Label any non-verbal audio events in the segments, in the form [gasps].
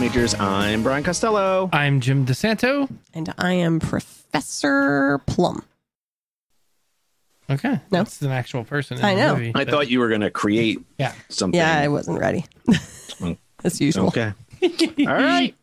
Majors. I'm Brian Costello. I'm Jim DeSanto. And I am Professor Plum. Okay. No. That's an actual person. In I know. Movie, I but- thought you were going to create [laughs] Yeah. something. Yeah, I wasn't ready. [laughs] As usual. Okay. All right.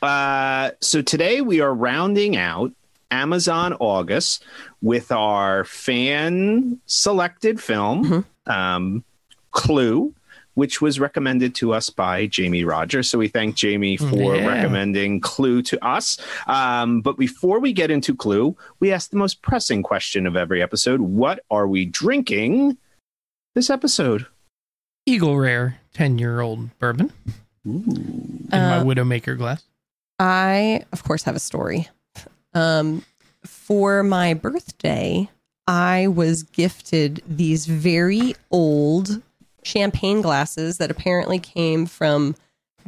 Uh, so today we are rounding out Amazon August with our fan selected film, um, Clue, which was recommended to us by Jamie Rogers. So we thank Jamie for Yeah. recommending Clue to us. Um, but before we get into Clue, we ask the most pressing question of every episode What are we drinking this episode? Eagle Rare 10 year old bourbon in my Uh, Widowmaker glass. I, of course, have a story. Um, for my birthday, I was gifted these very old champagne glasses that apparently came from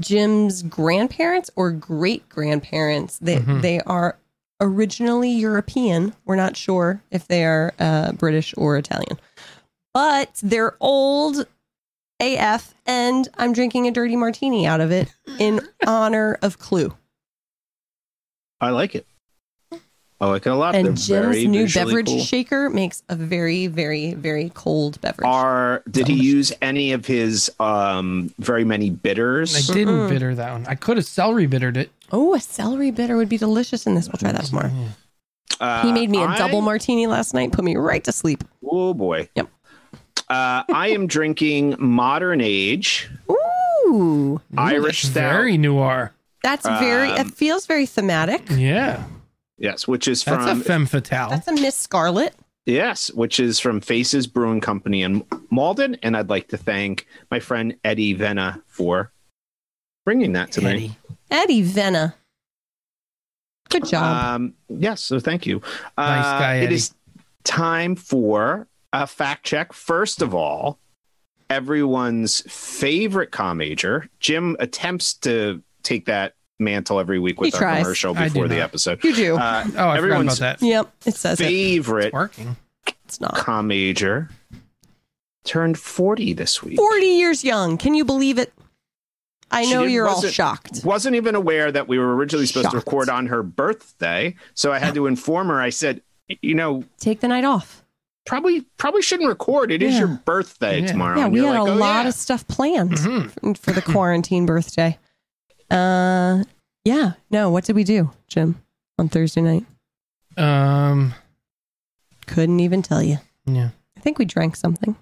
Jim's grandparents or great grandparents. They Mhm. they are originally European. We're not sure if they are uh, British or Italian, but they're old AF, and I'm drinking a dirty martini out of it in [laughs] honor of Clue. I like it. I like it a lot. And They're Jim's very new beverage cool. shaker makes a very, very, very cold beverage. Are did he Delicious. use any of his um very many bitters? I didn't Mm-mm. bitter that one. I could have celery bittered it. oh, a celery bitter would be delicious in this. We'll try that tomorrow. Uh, He made me a I- double martini last night, put me right to sleep. Oh boy. Yep. Uh, I am drinking Modern Age Ooh, Irish That's Stout. Very noir. that's very. Um, it feels very thematic. Yeah. Yes, which is That's from a femme fatale. That's a Miss Scarlet. yes, which is from Faces Brewing Company in Malden, and I'd like to thank my friend Eddie Venna for bringing that to me. Eddie. Eddie Venna. Good job. Um, yes, so thank you. Nice Uh, guy, It Eddie. is time for a fact check. First of all, everyone's favorite com major. Jim attempts to take that mantle every week with He our tries. commercial before the not. episode. you do. Uh, Oh, I forgot about everyone's that. yep, it says it. favorite It's working. It's not. com major turned 40 this week. 40 years young. Can you believe it? I know didn't- you're all shocked. Wasn't even aware that we were originally supposed to record on her birthday, so I had to inform her. I said, you know, Take the night off. probably probably shouldn't record. It is Yeah. your birthday Yeah. tomorrow. Yeah, we had like, a "Oh, lot yeah." of stuff planned Mhm. for the quarantine birthday. Uh, yeah. No, what did we do, Jim, on Thursday night? Um, Couldn't even tell you. yeah. I think we drank something.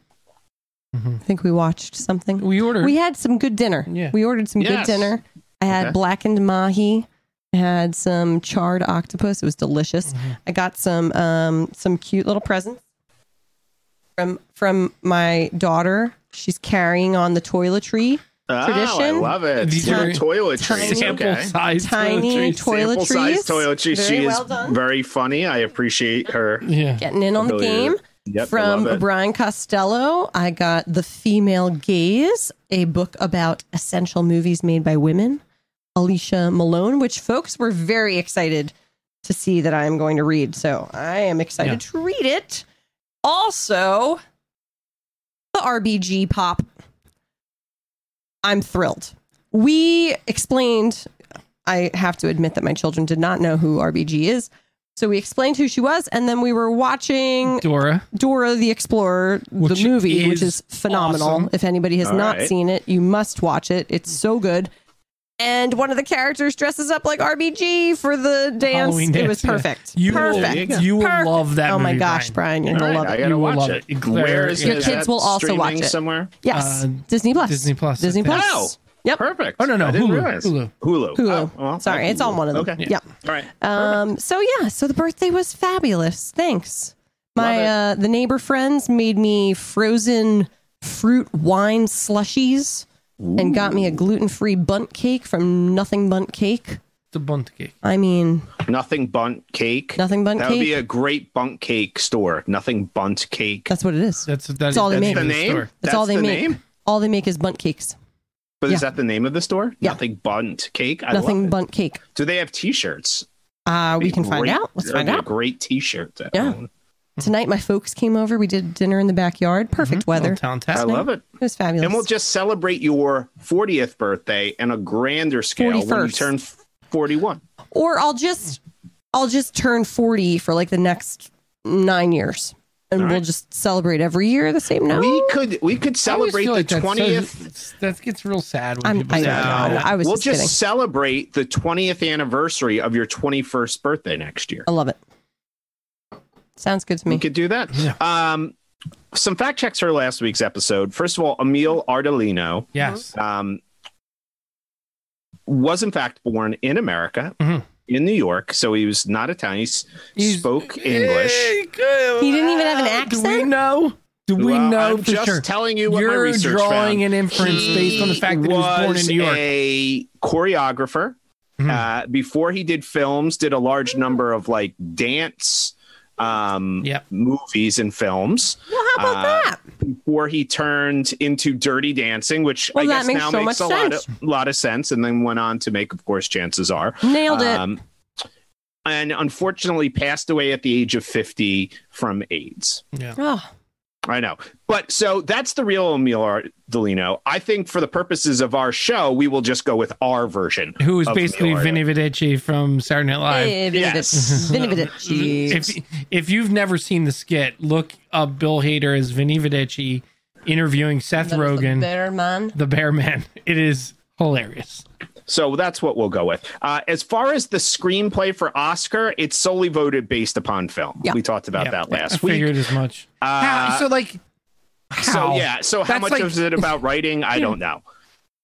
Mhm. I think we watched something. We ordered. We had some good dinner. Yeah. We ordered some Yes. good dinner. I had Okay. blackened mahi. I had some charred octopus. It was delicious. Mhm. I got some um some cute little presents from from my daughter. She's carrying on the toiletry. Oh, I love it. These Little are toiletries. tiny- sample Okay. size Tiny toiletries. Sample size toiletries. toiletries. Very She well is done. very funny. I appreciate her. Yeah. Getting in on the game. Yep, from. Brian Costello, I got The Female Gaze, a book about essential movies made by women. Alicia Malone, which folks were very excited to see that I am going to read. So I am excited to read it. Also, the RBG pop. I'm thrilled. We explained, I have to admit that my children did not know who RBG is. So we explained who she was, and then we were watching Dora. Dora the Explorer, Which the movie, which is is phenomenal. awesome. If anybody has All not right. seen it, you must watch it. It's so good. And one of the characters dresses up like RBG for the dance. Halloween it was dance, yeah. perfect. You perfect. There you go. will, you will Perfect. love that oh my movie, gosh, Brian. Brian, you're gonna right, love I it. gotta You will watch love it. it. Where is Your it? Is kids will also watch it. somewhere. Yes, Uh, Disney Plus. Disney Plus. Disney think. Plus. Oh. Yep. Perfect. Oh, no, no, I didn't Hulu. realize. Hulu. Hulu. Hulu. Oh, well, Sorry, I it's can on one of them. Okay. Yeah. All right. Um. So yeah. So the birthday was fabulous. Thanks. My uh, the neighbor friends made me frozen fruit wine slushies and got me a gluten free bundt cake from Nothing Bundt Cake. The bundt cake. I mean, Nothing bundt cake. Nothing Bundt Cake. That Cake. would be a great bundt cake store. Nothing bundt cake. that's what it is. That's that's, all they That's make. the name. store. That's all they the make. name. All they make is bundt cakes. But is Yeah. that the name of the store? Yeah. Nothing bundt cake. I Nothing love it. Bundt Cake. Do they have T-shirts? Uh, we Be can find great- out. Let's that'd find be a out. Great T-shirt. to Yeah. own. Mm-hmm. tonight my folks came over. We did dinner in the backyard. Perfect mm-hmm. weather. Oh, fantastic. I love it. It was fabulous. And we'll just celebrate your 40th birthday in a grander scale when you 41st. turn 41. or I'll just I'll just turn 40 for like the next 9 years. And All we'll right. just celebrate every year the same now. We could we could celebrate feel the like that's so- 20th. that gets real sad when I'm- people I say know, that. I was we'll just just celebrate the 20th anniversary of your 21st birthday next year. I love it. Sounds good to me. We me. could do that. Um, some fact checks for last week's episode. First of all, Emil Ardolino Yes. um, was in fact born in America, Mhm. in New York. So he was not Italian. He He's- spoke English. He didn't even have an accent. Do we know? Do we Well, know I'm for just sure? telling you what my You're research drawing found. an inference based on the fact that he was born in New York. a choreographer. Mhm. Uh, before he did films, did a large number of like dance um, Yep. movies and films. Well, how about Uh, that? Before he turned into Dirty Dancing, which Well, I that guess makes now so makes a lot of, sense. lot of sense, and then went on to make, of course, Chances Are. Nailed it. Um, and unfortunately, passed away at the age of fifty from AIDS. Yeah. oh, I know. But so that's the real Emil Ardolino. I think for the purposes of our show, we will just go with our version. Who is basically Emil Vinny Vedecci from Saturday Night Live. hey, yes. [laughs] Vinny Vedecci. [laughs] If if you've never seen the skit, look up Bill Hader as Vinny Vedecci interviewing Seth That is the Rogen, better man. the Bear Man. [laughs] It is hilarious. So that's what we'll go with. Uh, as far as the screenplay for Oscar, it's solely voted based upon film. Yeah. We talked about Yeah, that I last week. figured as much. Uh, How- so like, how? So yeah. So how That's much like- is it about [laughs] writing? I don't know.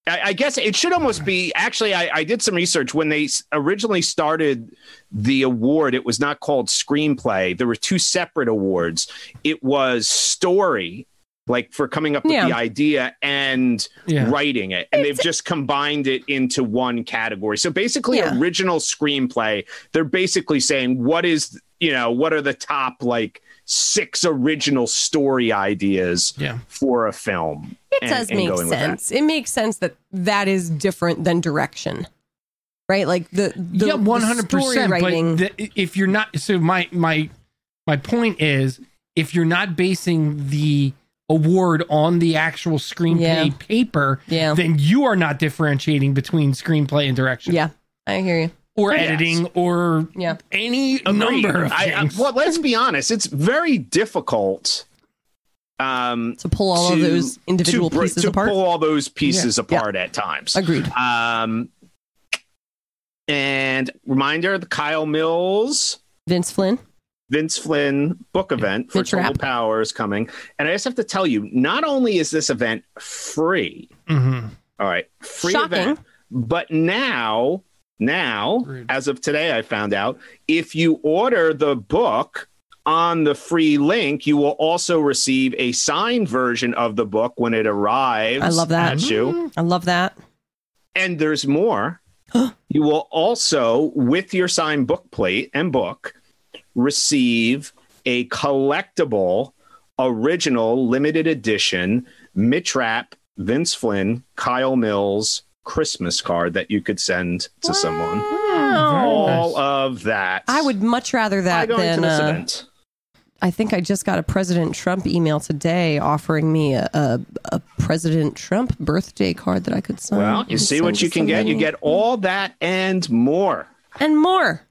I, I guess it should almost be. Actually, I, I did some research when they originally started the award. It was not called screenplay. There were two separate awards. It was story, like for coming up with Yeah. the idea, and Yeah. writing it, and they've just combined it into one category. So basically, Yeah. original screenplay. They're basically saying what is you know what are the top like six original story ideas Yeah. for a film. It and- does and make going with that. sense. It makes sense that that is different than direction, right? Like the, the yeah, one hundred the story percent. writing. But the, if you're not, so my my my point is, if you're not basing the award on the actual screenplay Yeah. paper, Yeah. then you are not differentiating between screenplay and direction, yeah, I hear you. or Yes. editing, or Yeah. any Agreed. number of I, I, things. well, let's be honest. It's very difficult um, To pull all of those individual to, br- pieces to apart. pull all those pieces Yeah. apart at times. Agreed. Um, and reminder: the Kyle Mills. Vince Flynn. Vince Flynn book event for Vince Total Rapp. Power is coming. And I just have to tell you, not only is this event free, Mhm. all right, free Shocking. event, but now, now, Rude. as of today, I found out if you order the book on the free link, you will also receive a signed version of the book when it arrives. I love that. at you. I love that. And there's more. [gasps] you will also, with your signed book plate and book, receive a collectible, original, limited edition Mitch Rapp, Vince Flynn, Kyle Mills Christmas card that you could send to someone. All of that. I would much rather that than this uh, event. I think I just got a President Trump email today offering me a, a, a President Trump birthday card that I could sign. Well, you see what you can get. You get all that and more. and more.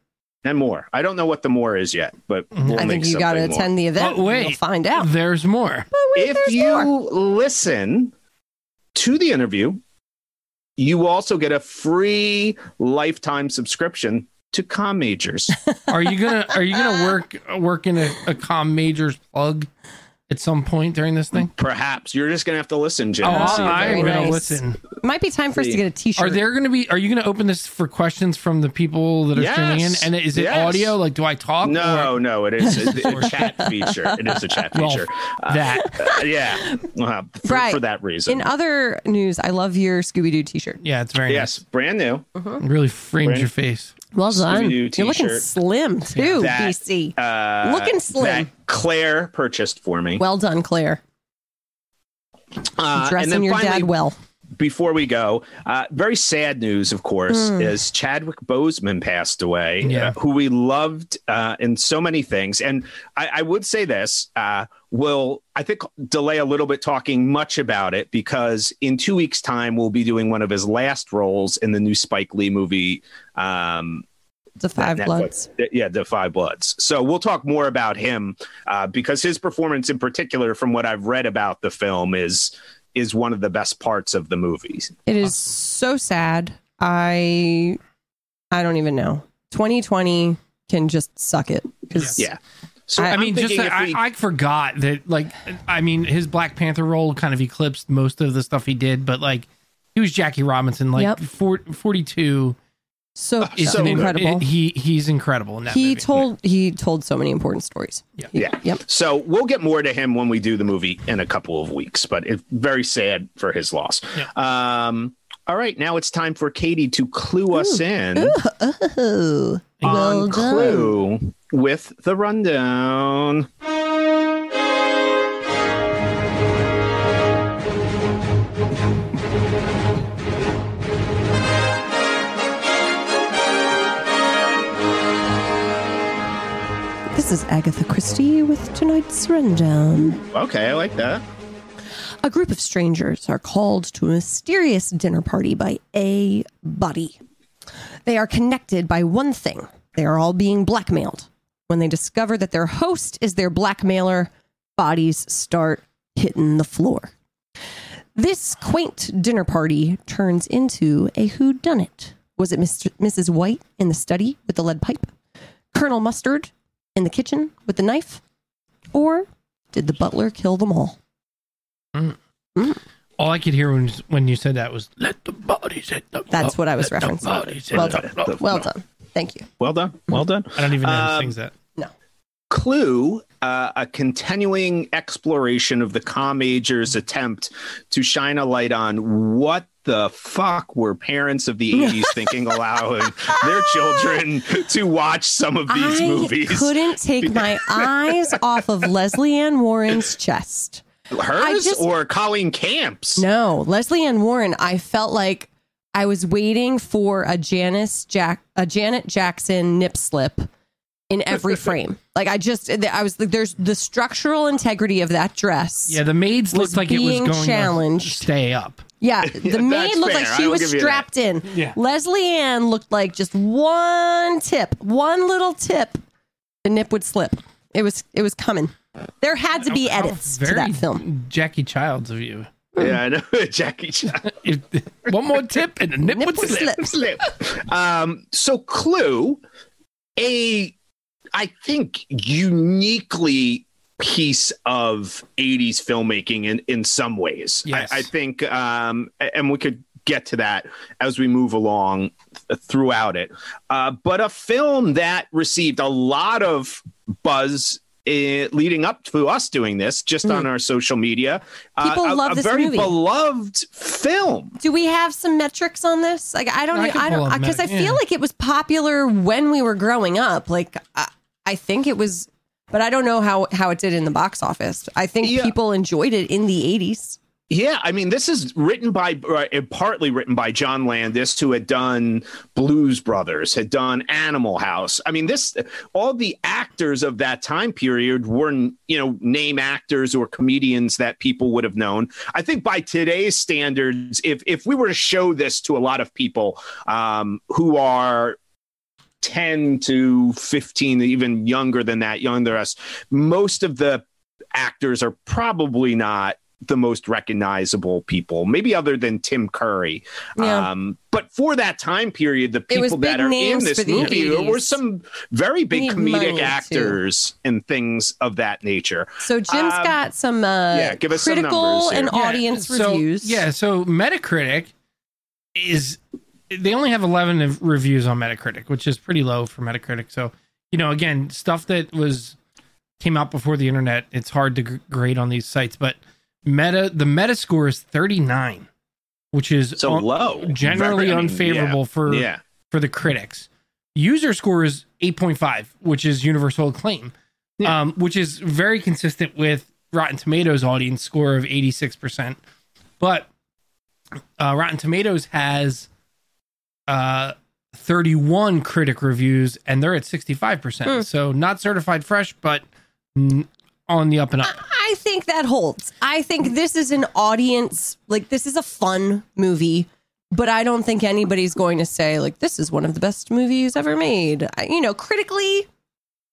And more. I don't know what the more is yet, but mm-hmm. we'll I make think you got to attend the event. Oh, wait. You'll find out. There's more. Wait, if there's you more. listen to the interview, you also get a free lifetime subscription to Com Majors. [laughs] Are you gonna Are you gonna work work in a, a com majors plug at some point during this thing? Perhaps you're just gonna have to listen, Jim. Oh, and see if I, very am that- gonna nice. listen. Might be time for us to get a T-shirt. Are there going to be? Are you going to open this for questions from the people that are streaming in? Yes. And is it Yes. audio? Like, do I talk? No, or no, it is a, a [laughs] chat feature. It is a chat feature. Uh, that? uh, [laughs] yeah, uh, for, Right. for that reason. In other news, I love your Scooby Doo T-shirt. Yeah, it's very nice. yes, brand new. nice. It really frames Brand- your face. Well done. You're looking slim too, That- BC. Uh, Looking slim. That Claire purchased for me. Well done, Claire. Uh, Dressing then your finally, dad well. before we go, uh, very sad news, of course, is Chadwick Boseman passed away, Yeah. uh, who we loved uh, in so many things. And I, I would say this uh, will, I think, delay a little bit talking much about it because in two weeks' time, we'll be doing one of his last roles in the new Spike Lee movie. Um, The Five Netflix. Bloods. Yeah, the Five Bloods. So we'll talk more about him uh, because his performance, in particular, from what I've read about the film, is is one of the best parts of the movies. It is so sad. I I don't even know. 2020 can just suck it. 'Cause Yeah. So I- I mean, just thinking if I, I forgot that. Like, I mean, his Black Panther role kind of eclipsed most of the stuff he did, but like, he was Jackie Robinson. Like, Yep. four, 42 so, is So an incredible. it- he he's incredible in that. he movie. told he told so many important stories. Yeah. He- Yeah. Yep. So we'll get more to him when we do the movie in a couple of weeks, but it's very sad for his loss. Um, all right, now it's time for Katie to clue us in Oh, well on done. Clue with the rundown. This is Agatha Christie with tonight's rundown. Okay, I like that. A group of strangers are called to a mysterious dinner party by a body. They are connected by one thing they are all being blackmailed. When they discover that their host is their blackmailer, bodies start hitting the floor. This quaint dinner party turns into a whodunit. Was it Mr. Mrs. White in the study with the lead pipe? Colonel Mustard in the kitchen with the knife? Or did the butler kill them all? Mm. Mm. All I could hear when when you said that was "Let the bodies hit the." That's what I was referencing. Well done. Well done. Thank you. Well done. Well done. I don't even know who Um, sings that. No. Clue, uh, a continuing exploration of the com major's attempt to shine a light on what the fuck were parents of the 80s thinking [laughs] allowing their children to watch some of these I movies. I couldn't take my eyes off of Lesley Ann Warren's chest. Hers just- or Colleen Camp's? No, Lesley Ann Warren. I felt like I was waiting for a Janice Jack, a Janet Jackson nip slip in every [laughs] frame. Like I just, I was like, there's the structural integrity of that dress. Yeah, the maids looked like it was being going challenged. to stay up. Yeah, [laughs] the maid looked fair. like she was give you that. strapped in. Yeah. Lesley Ann looked like just one tip, one little tip, the nip would slip. It was it was coming. There had to be How edits to that film. Jackie Chiles of you. Yeah, I know. [laughs] Jackie Chan. One more tip and the nip, Nip would would slip. slip. slip. Um, so Clue, a I think uniquely piece of 80s filmmaking in, in some ways. Yes. I, I think um and we could get to that as we move along th- throughout it. Uh, but a film that received a lot of buzz uh, leading up to us doing this just on our social media. Hmm. People uh, a, love a this very movie. beloved film. Do we have some metrics on this? Like I don't, I know, I don't, because I feel yeah. like it was popular when we were growing up. Like I, I think it was, but I don't know how how it did in the box office. I think Yeah. people enjoyed it in the eighties. Yeah, I mean, this is written by, uh, partly written by John Landis, who had done Blues Brothers, had done Animal House. I mean, this, all the actors of that time period were, you know, name actors or comedians that people would have known. I think by today's standards, if if we were to show this to a lot of people um, who are 10 to 15, even younger than that, younger than us, most of the actors are probably not the most recognizable people, maybe other than Tim Curry. Yeah. Um, but for that time period, the people that are in this for the movie 80s. were some very big Need money, comedic too. actors and things of that nature. So Jim's Um, got some uh, yeah, give us some critical numbers here. and Yeah, audience so- reviews. Yeah, so Metacritic is they only have 11 reviews on Metacritic, which is pretty low for Metacritic. So, you know, again, stuff that was came out before the internet, it's hard to grade on these sites, but Meta the Meta score is 39, which is So on- low. generally Very- I mean, unfavorable yeah, for yeah. for the critics. User score is 8.5, which is universal acclaim, Yeah. um, which is very consistent with Rotten Tomatoes audience score of 86%. But uh, Rotten Tomatoes has uh 31 critic reviews and they're at 65%. Hmm. So not certified fresh, but n- on the up and up. I think that holds. I think this is an audience, like, this is a fun movie, but I don't think anybody's going to say, like, this is one of the best movies ever made. I, you know, critically,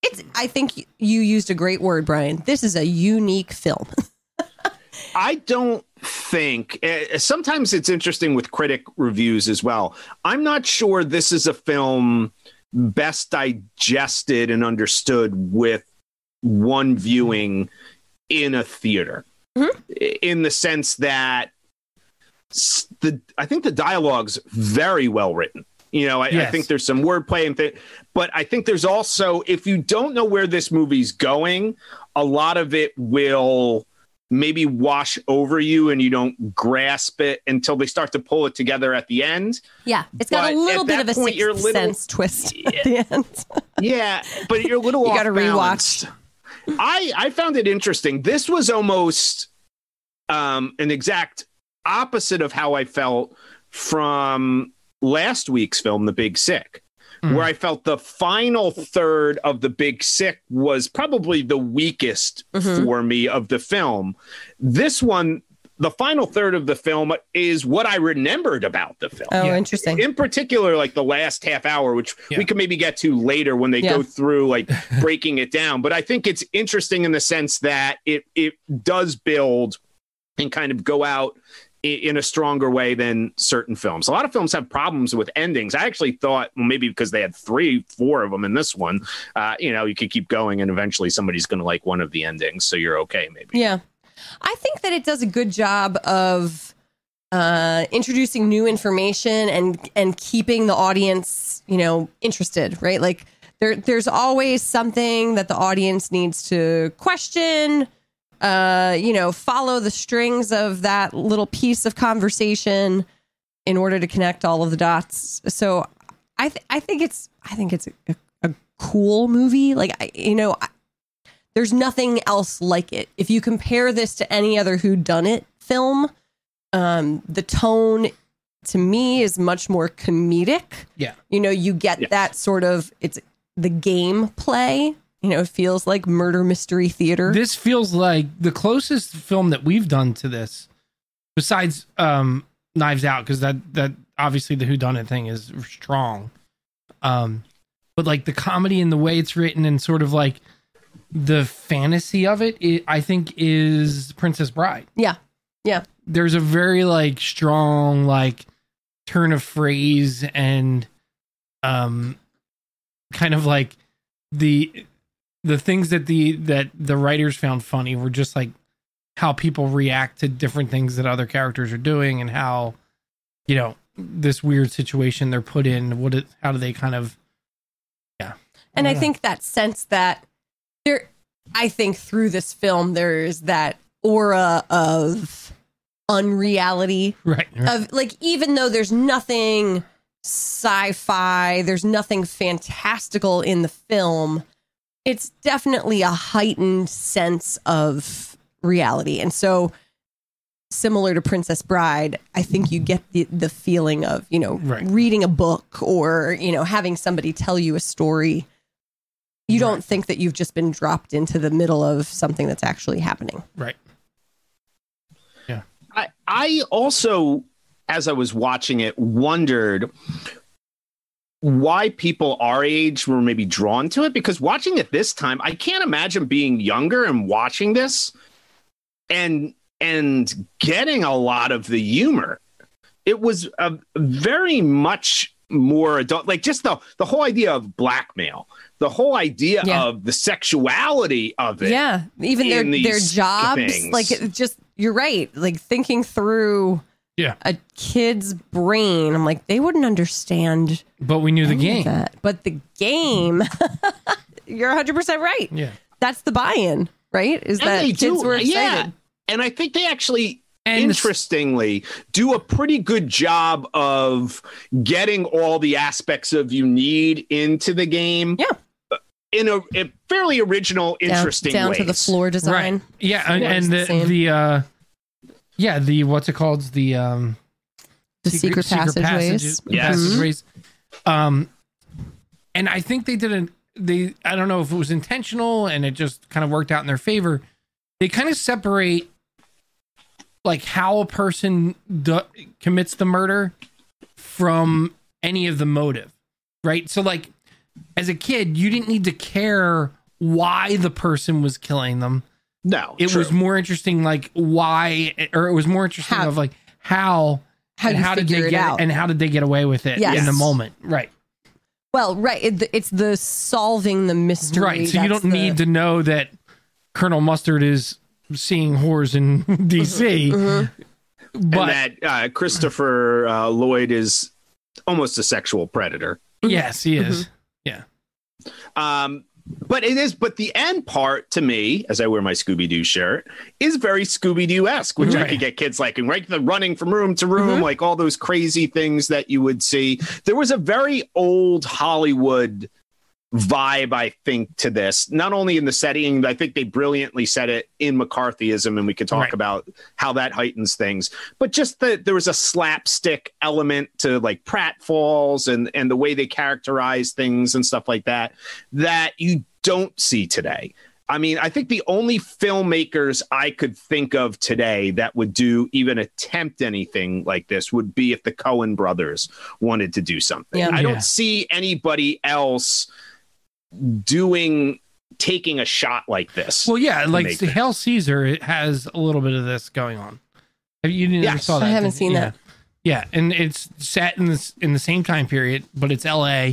it's, I think you used a great word, Brian. This is a unique film. [laughs] I don't think uh, sometimes it's interesting with critic reviews as well. I'm not sure this is a film best digested and understood with one viewing in a theater Mhm. in the sense that the I think the dialogue's very well written. You know, I, I think there's some wordplay and th- but I think there's also if you don't know where this movie's going, a lot of it will maybe wash over you and you don't grasp it until they start to pull it together at the end. Yeah, it's got But a little bit of a point, you're a sixth little- sense twist at the end. Yeah, but you're a little You off gotta balance. I I found it interesting. This was almost um, an exact opposite of how I felt from last week's film, The Big Sick, Mm. where I felt the final third of The Big Sick was probably the weakest Mhm. for me of the film. This one, the final third of the film is what I remembered about the film Oh, Yeah. interesting. in particular like the last half hour which Yeah. we can maybe get to later when they Yeah. go through like [laughs] breaking it down but i think it's interesting in the sense that it it does build and kind of go out in a stronger way than certain films. A lot of films have problems with endings. I actually thought well, maybe because they had three, four of them in this one, uh, you know, you could keep going and eventually somebody's going to like one of the endings, so you're okay. Maybe. Yeah. I think that it does a good job of uh, introducing new information and and keeping the audience, you know, interested, right? Like there there's always something that the audience needs to question, uh, you know, follow the strings of that little piece of conversation in order to connect all of the dots. So I th- I think it's I think it's a, a cool movie. Like I, you know, I, there's nothing else like it. If you compare this to any other Who Done It film, um, the tone to me is much more comedic. Yeah. You know, you get that sort of it's the game play. You know, it feels like murder mystery theater. This feels like the closest film that we've done to this, besides um, Knives Out, because that that obviously the Who Done It thing is strong. Um, but like the comedy and the way it's written and sort of like the fantasy of it, it I think is Princess Bride. yeah. Yeah. There's a very like strong like turn of phrase and um kind of like the the things that the that the writers found funny were just like how people react to different things that other characters are doing and how you know this weird situation they're put in what it, how do they kind of yeah And I Yeah. think that sense that there, I think through this film, there's that aura of unreality [laughs] right, right. of like, even though there's nothing sci-fi, there's nothing fantastical in the film, it's definitely a heightened sense of reality. And so similar to Princess Bride, I think you get the, the feeling of, you know, Right. reading a book or, you know, having somebody tell you a story. You don't think that you've just been dropped into the middle of something that's actually happening. right Yeah. I, I also, as I was watching it, wondered why people our age were maybe drawn to it. Because watching it this time, I can't imagine being younger and watching this and and getting a lot of the humor. It was a very much more adult, like just the the whole idea of blackmail, the whole idea Yeah. of the sexuality of it. Yeah, even their their jobs, things. like just you're right. Like thinking through Yeah. a kid's brain, I'm like they wouldn't understand but we knew the game that. But the game, [laughs] you're 100 percent right. yeah That's the buy-in, right? Is And that they kids do- were excited? Yeah. And I think they actually and interestingly do a pretty good job of getting all the aspects of you need into the game Yeah. In a, a fairly original Down, interesting down ways. to the floor design. Right. Yeah, and, and the the the uh yeah, the what's it called? The um The secret, passageways. Yes. passageways. Um, and I think they didn't. They I don't know if it was intentional and it just kind of worked out in their favor. They kind of separate like how a person do, commits the murder from any of the motive, right? So like as a kid, you didn't need to care why the person was killing them. No, It true. was more interesting like why or it was more interesting How- of like how How and how did they it get out. and how did they get away with it Yes. in the moment right Well, right. It, it's the solving the mystery. right so you don't the- need to know that colonel mustard is seeing whores in [laughs] dc Mm-hmm. but and that uh, Christopher uh, Lloyd is almost a sexual predator. yes he Mm-hmm. Yeah Um, but it is, but the end part to me, as I wear my Scooby Doo shirt, is very Scooby Doo esque, which I could get kids liking, right? The running from room to room, like all those crazy things that you would see. There was a very old Hollywood vibe, I think, to this. Not only in the setting, I think they brilliantly set it in McCarthyism, and we could talk Right. about how that heightens things. But just that there was a slapstick element to like pratfalls and and the way they characterize things and stuff like that that you don't see today. I mean, I think the only filmmakers I could think of today that would do even attempt anything like this would be if the Coen brothers wanted to do something. Yeah. I don't see anybody else doing taking a shot like this. well yeah like the hail caesar it has a little bit of this going on Have you never Yes. saw that I haven't seen yeah. that. yeah and it's set in this in the same time period but it's la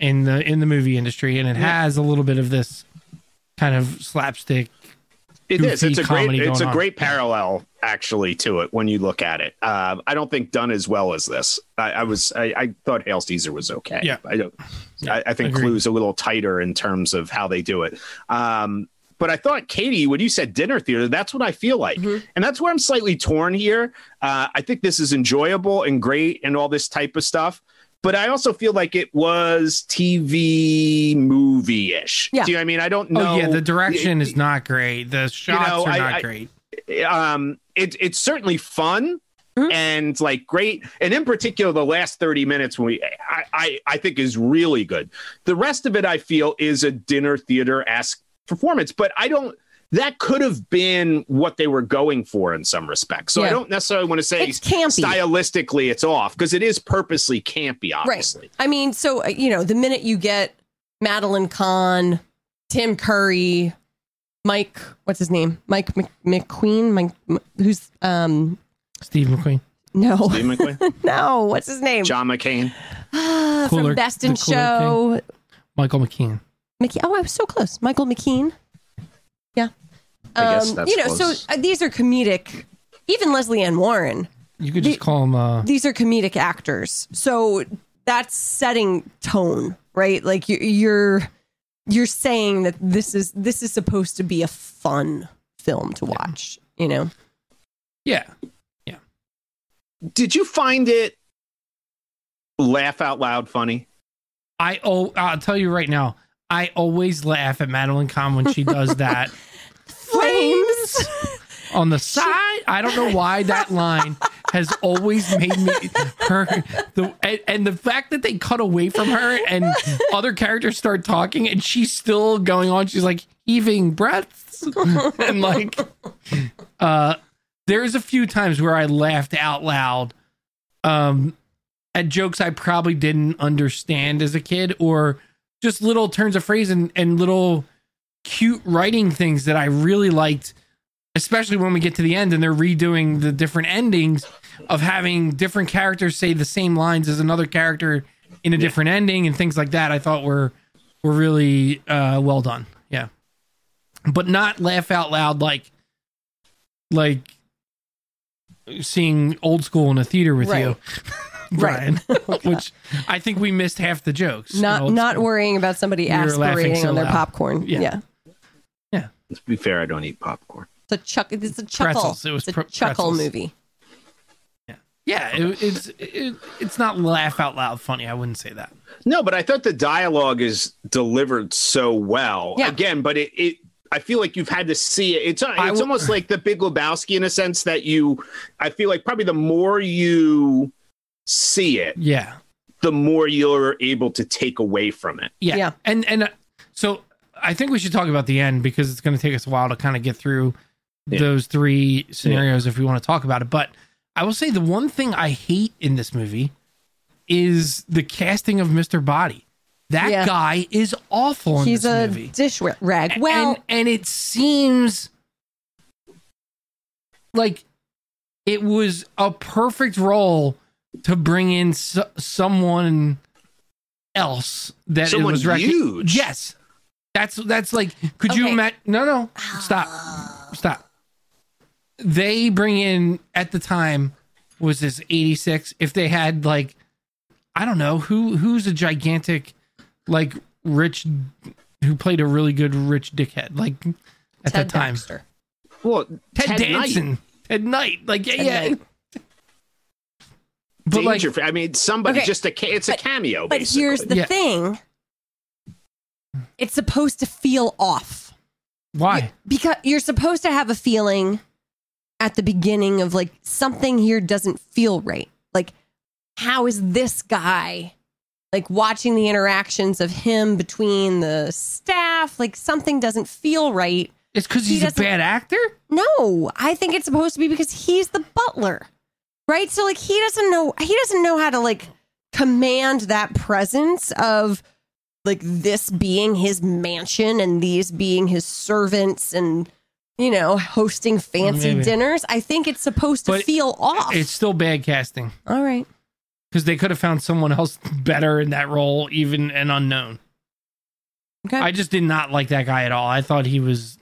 in the in the movie industry and it Yeah. has a little bit of this kind of slapstick It is. It's a great. It's a going on. great parallel, actually, to it when you look at it. Uh, I don't think done as well as this. I, I was. I, I thought Hail Caesar was okay. Yeah. I don't. Yeah, I, I think agreed. Clue's a little tighter in terms of how they do it. Um, but I thought Katie, when you said dinner theater, that's what I feel like, Mhm. and that's where I'm slightly torn here. Uh, I think this is enjoyable and great and all this type of stuff. But I also feel like it was TV movie ish. Yeah. Do you know I mean? I don't know. Oh yeah, the direction is not great. The shots know, are not great. Um it, it's certainly fun Mhm. and like great. And in particular the last 30 minutes when we I, I i think is really good. The rest of it i feel is a dinner theater-esque performance but i don't that could have been what they were going for in some respects. So i don't necessarily want to say It's campy. stylistically it's off because it is purposely campy obviously. I mean, so uh, you know, the minute you get Madeline Kahn, Tim Curry, Mike, what's his name? Mike Mc, McQueen, Mike, M- who's um Steve McQueen. no, Steve [laughs] McQueen, no, what's his name? john mccain Ah, Cooler- from Best in the Cooler Show. Michael McKean. Mickey. Oh, I was so close. Michael McKean. Yeah. I guess Um, that's you know, close. so uh, these are comedic. Even Lesley Ann Warren. You could just The- call him uh these are comedic actors. So that's setting tone, right? Like you, you're you're saying that this is this is supposed to be a fun film to watch. You know, Yeah. yeah. did you find it laugh out loud funny I oh I'll tell you right now, I always laugh at Madeline Kahn when she does [laughs] that flames. on the side. I don't know why that [laughs] line has always made me her the and, and the fact that they cut away from her and other characters start talking and she's still going on. She's like heaving breaths [laughs] and like uh there's a few times where I laughed out loud um at jokes I probably didn't understand as a kid or just little turns of phrase and, and little cute writing things that I really liked especially when we get to the end and they're redoing the different endings of having different characters say the same lines as another character in a different ending and things like that I thought were were really uh well done. Yeah. But not laugh out loud like like seeing old school in a theater with Right. you. [laughs] Brian, [laughs] [laughs] which I think we missed half the jokes. not Old not School. worrying about somebody We laughing aspirating so on their loud. popcorn. Yeah. Yeah. to be fair i don't eat popcorn It's a chuck. It's a chuckle. Pretzels. It was it's a pre- chuckle pretzels. movie. Yeah, it, it's it, it's not laugh out loud funny. I wouldn't say that. No, but I thought the dialogue is delivered so well. Yeah. Again, but it, it I feel like you've had to see it. It's it's I w- almost like the Big Lebowski in a sense that you I feel like probably the more you see it, Yeah. the more you're able to take away from it. Yeah. Yeah. And and uh, so I think we should talk about the end because it's going to take us a while to kind of get through Yeah. those three scenarios if we want to talk about it. But I will say the one thing I hate in this movie is the casting of Mr. Body. That Yeah. guy is awful in He's this a movie. dish rag. Well, and, and it seems like it was a perfect role to bring in s someone else that Someone it was rec- huge. Yes, that's that's like. Could you Okay. imagine? No, no, stop, ah. stop. They bring in at the time was this eighty six. If they had like, I don't know who who's a gigantic, like rich, who played a really good rich dickhead like at Ted that time. Baxter. Well, Ted, Ted Knight. Danson, Ted Knight, like yeah, Ted yeah. Knight. But like, Danger. I mean, somebody Okay. just a ca- it's a cameo. But basically. here's the Yeah. thing. It's supposed to feel off. why? because you're supposed to have a feeling at the beginning of like something here doesn't feel right. Like, how is this guy like watching the interactions of him between the staff? Like, something doesn't feel right. It's because He he's a bad actor. No, I think it's supposed to be because he's the butler, right? So, like, he doesn't know, he doesn't know how to like command that presence of like this being his mansion and these being his servants and you know hosting fancy Maybe. dinners i think it's supposed to But feel off It's still bad casting all right because they could have found someone else better in that role, even an unknown. okay I just did not like that guy at all. I thought he was.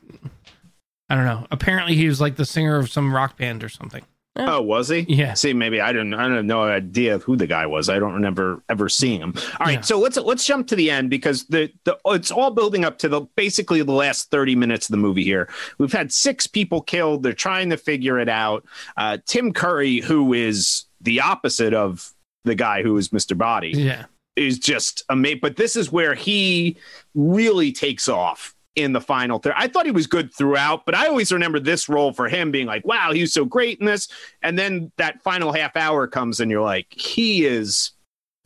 I don't know. Apparently, he was like the singer of some rock band or something. Oh, was he? Yeah. See, maybe I didn't. I don't have no idea of who the guy was. I don't remember ever seeing him. All right, Yeah. so let's let's jump to the end because the the it's all building up to the basically the last thirty minutes of the movie. Here, we've had six people killed. They're trying to figure it out. Uh, Tim Curry, who is the opposite of the guy who is Mr. Body, Yeah. is just amazing. But this is where he really takes off in the final third. I thought he was good throughout, but I always remember this role for him being like, wow, he was so great in this. And then that final half hour comes and you're like, he is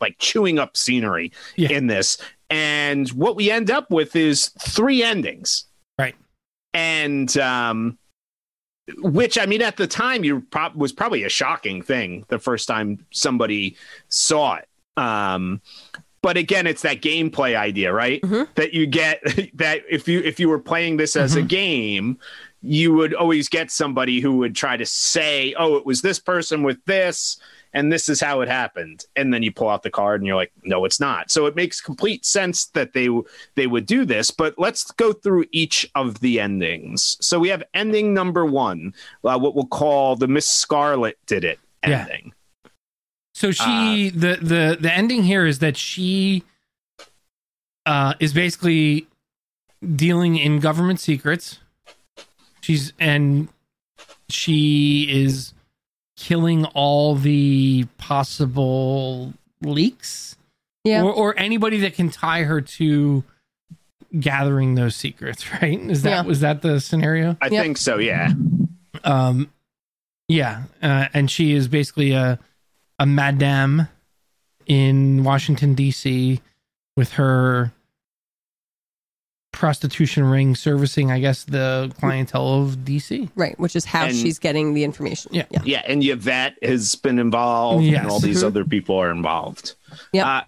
like chewing up scenery Yeah. in this. And what we end up with is three endings. Right. And um which I mean at the time you prob- was probably a shocking thing the first time somebody saw it. Um but again it's that gameplay idea, right? Mhm. That you get [laughs] that if you if you were playing this as a Mhm. game, you would always get somebody who would try to say, "Oh, it was this person with this." And this is how it happened, and then you pull out the card, and you're like, "No, it's not." So it makes complete sense that they they would do this. But let's go through each of the endings. So we have ending number one, uh, what we'll call the Miss Scarlet did it Yeah. Ending. So she the the the ending here is that she uh is basically dealing in government secrets. She's and she is killing all the possible leaks yeah or, or anybody that can tie her to gathering those secrets, [laughs] right? Is that Yeah. was that the scenario? I Yep. think so. Yeah. Um, yeah, uh, and she is basically a a madame in Washington D.C. with her prostitution ring servicing, I guess, the clientele of D.C. right which is how And- she's getting the information Yeah. yeah Yeah, and Yvette has been involved, Yes. and all these Mhm. other people are involved. Yep. Uh,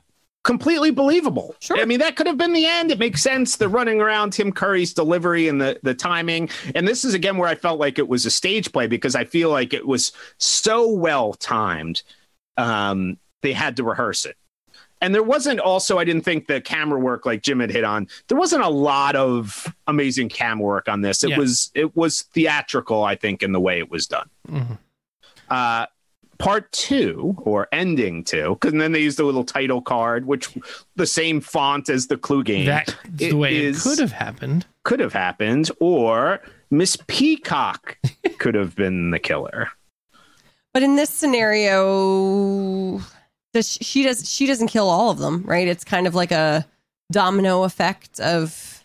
completely believable. Sure. I mean, that could have been the end. It makes sense. The running around Tim Curry's delivery and the the timing. And this is again where I felt like it was a stage play because I feel like it was so well timed. Um, they had to rehearse it. And there wasn't also, I didn't think the camera work like Jim had hit on. There wasn't a lot of amazing camera work on this. It Yeah. was it was theatrical, I think, in the way it was done Mhm. uh, part two or ending two, because then they used the little title card, which the same font as the clue game That's the way is- it could have happened. could have happened, or Miss Peacock [laughs] could have been the killer. But in this scenario does she, she does she doesn't kill all of them right it's kind of like a domino effect of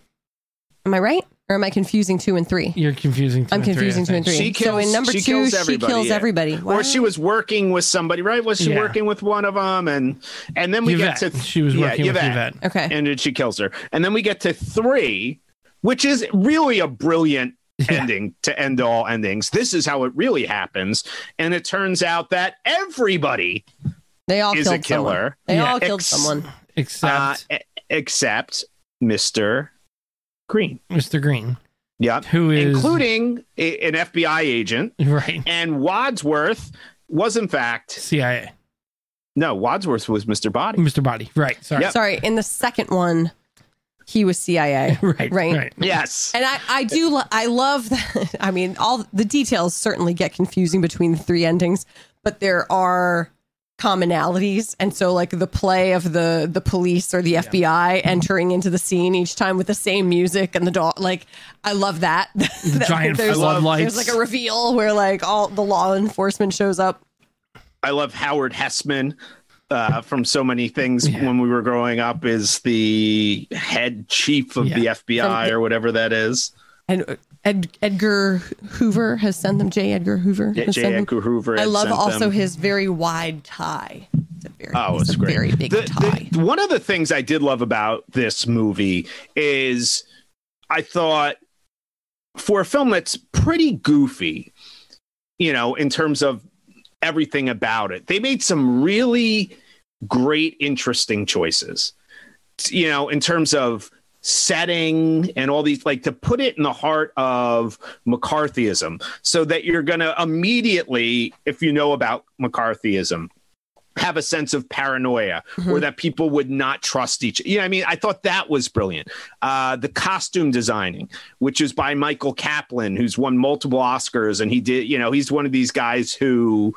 am i right Or am I confusing two and three? You're confusing. Two I'm and three, confusing two and three. She kills, so in number she two, kills she everybody, kills yeah. everybody. Or she was working with somebody, right? Was she Yeah. working with one of them? And and then we Yvette. get to she was yeah, working with Yvette. Okay. and then she kills her. And then we get to three, which is really a brilliant Yeah. ending to end all endings. This is how it really happens. And it turns out that everybody They all is a killed someone. killer. They Yeah. all killed Ex- someone. Except uh, except Mr. Green. Mr. Green, Yeah. who is Including a- an FBI agent. right And Wadsworth was, in fact, CIA, no, Wadsworth was Mr. Body. Mr. Body. Right. Sorry. Yep. Sorry, in the second one, he was CIA. [laughs] Right. Right. Right. Yes. And I, I do, lo- I love that. [laughs] I mean, all the details certainly get confusing between the three endings, but there are commonalities. And so, like the play of the the police or the FBI entering into the scene each time with the same music and the dog, like I love that. [laughs] The giant there's, floodlights. there's like a reveal where like all the law enforcement shows up. I love Howard Hesseman uh, from so many things Yeah. when we were growing up is the head chief of the FBI From- or whatever that is. And Ed, Edgar Hoover has sent them. J. Edgar Hoover. Yeah, has J. sent them. Edgar Hoover. I love also them. his very wide tie. It's a very, Oh, it's it's a great. very big The- tie. the- one of the things I did love about this movie is I thought for a film that's pretty goofy, you know, in terms of everything about it, they made some really great, interesting choices. You know, in terms of setting and all these, like to put it in the heart of McCarthyism so that you're going to immediately, if you know about McCarthyism, have a sense of paranoia or that people would not trust each you know i mean i thought that was brilliant. Uh the costume designing which is by michael kaplan who's won multiple oscars and he did you know he's one of these guys who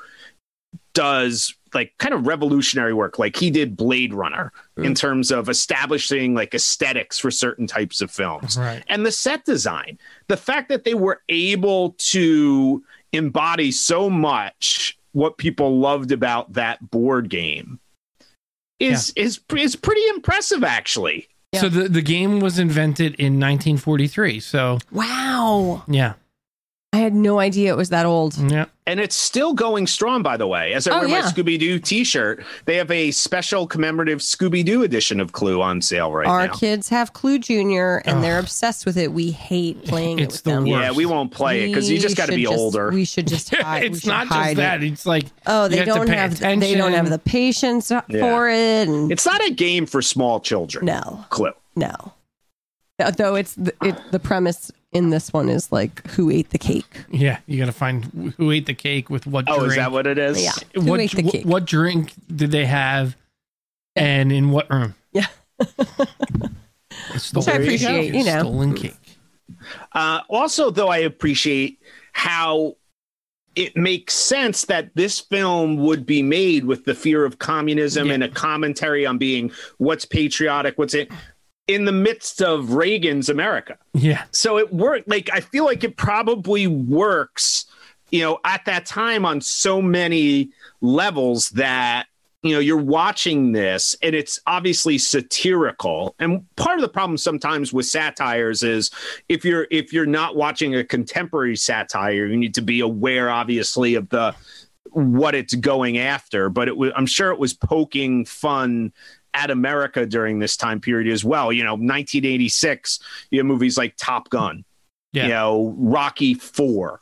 does like kind of revolutionary work. Like he did blade runner in terms of establishing like aesthetics for certain types of films. Right. and the set design the fact that they were able to embody so much what people loved about that board game is is is pretty impressive actually Yeah. So the the game was invented in 1943. So Wow. yeah, I had no idea it was that old. yeah. and it's still going strong by the way as i Oh, wear my scooby-doo t-shirt they have a special commemorative scooby-doo edition of clue on sale right Our now Our kids have Clue Junior and Ugh. they're obsessed with it. We hate playing it It's with the them. worst. yeah we won't play it because you just got to be just- older We should just [laughs] hide. it's not hide just that. It. It's like Oh, they you have don't pay have they don't have the patience for it. And it's not a game for small children no, clue no. Though it's the, it, the premise in this one is like who ate the cake. Yeah, you got to find who ate the cake with what drink. oh drink. is that what it is Yeah. Who what, ate the cake? what drink did they have, and in what room? Yeah. [laughs] Stolen Which I appreciate, you know. stolen cake. Uh, also, though, I appreciate how it makes sense that this film would be made with the fear of communism Yeah. and a commentary on being what's patriotic, what's it in the midst of Reagan's America. Yeah, So it worked. Like I feel like it probably works, you know, at that time on so many levels that you know you're watching this and it's obviously satirical and part of the problem sometimes with satires is if you're if you're not watching a contemporary satire you need to be aware obviously of the what it's going after but it was i'm sure it was poking fun at america during this time period as well you know 1986 you have movies like top gun Yeah. you know rocky 4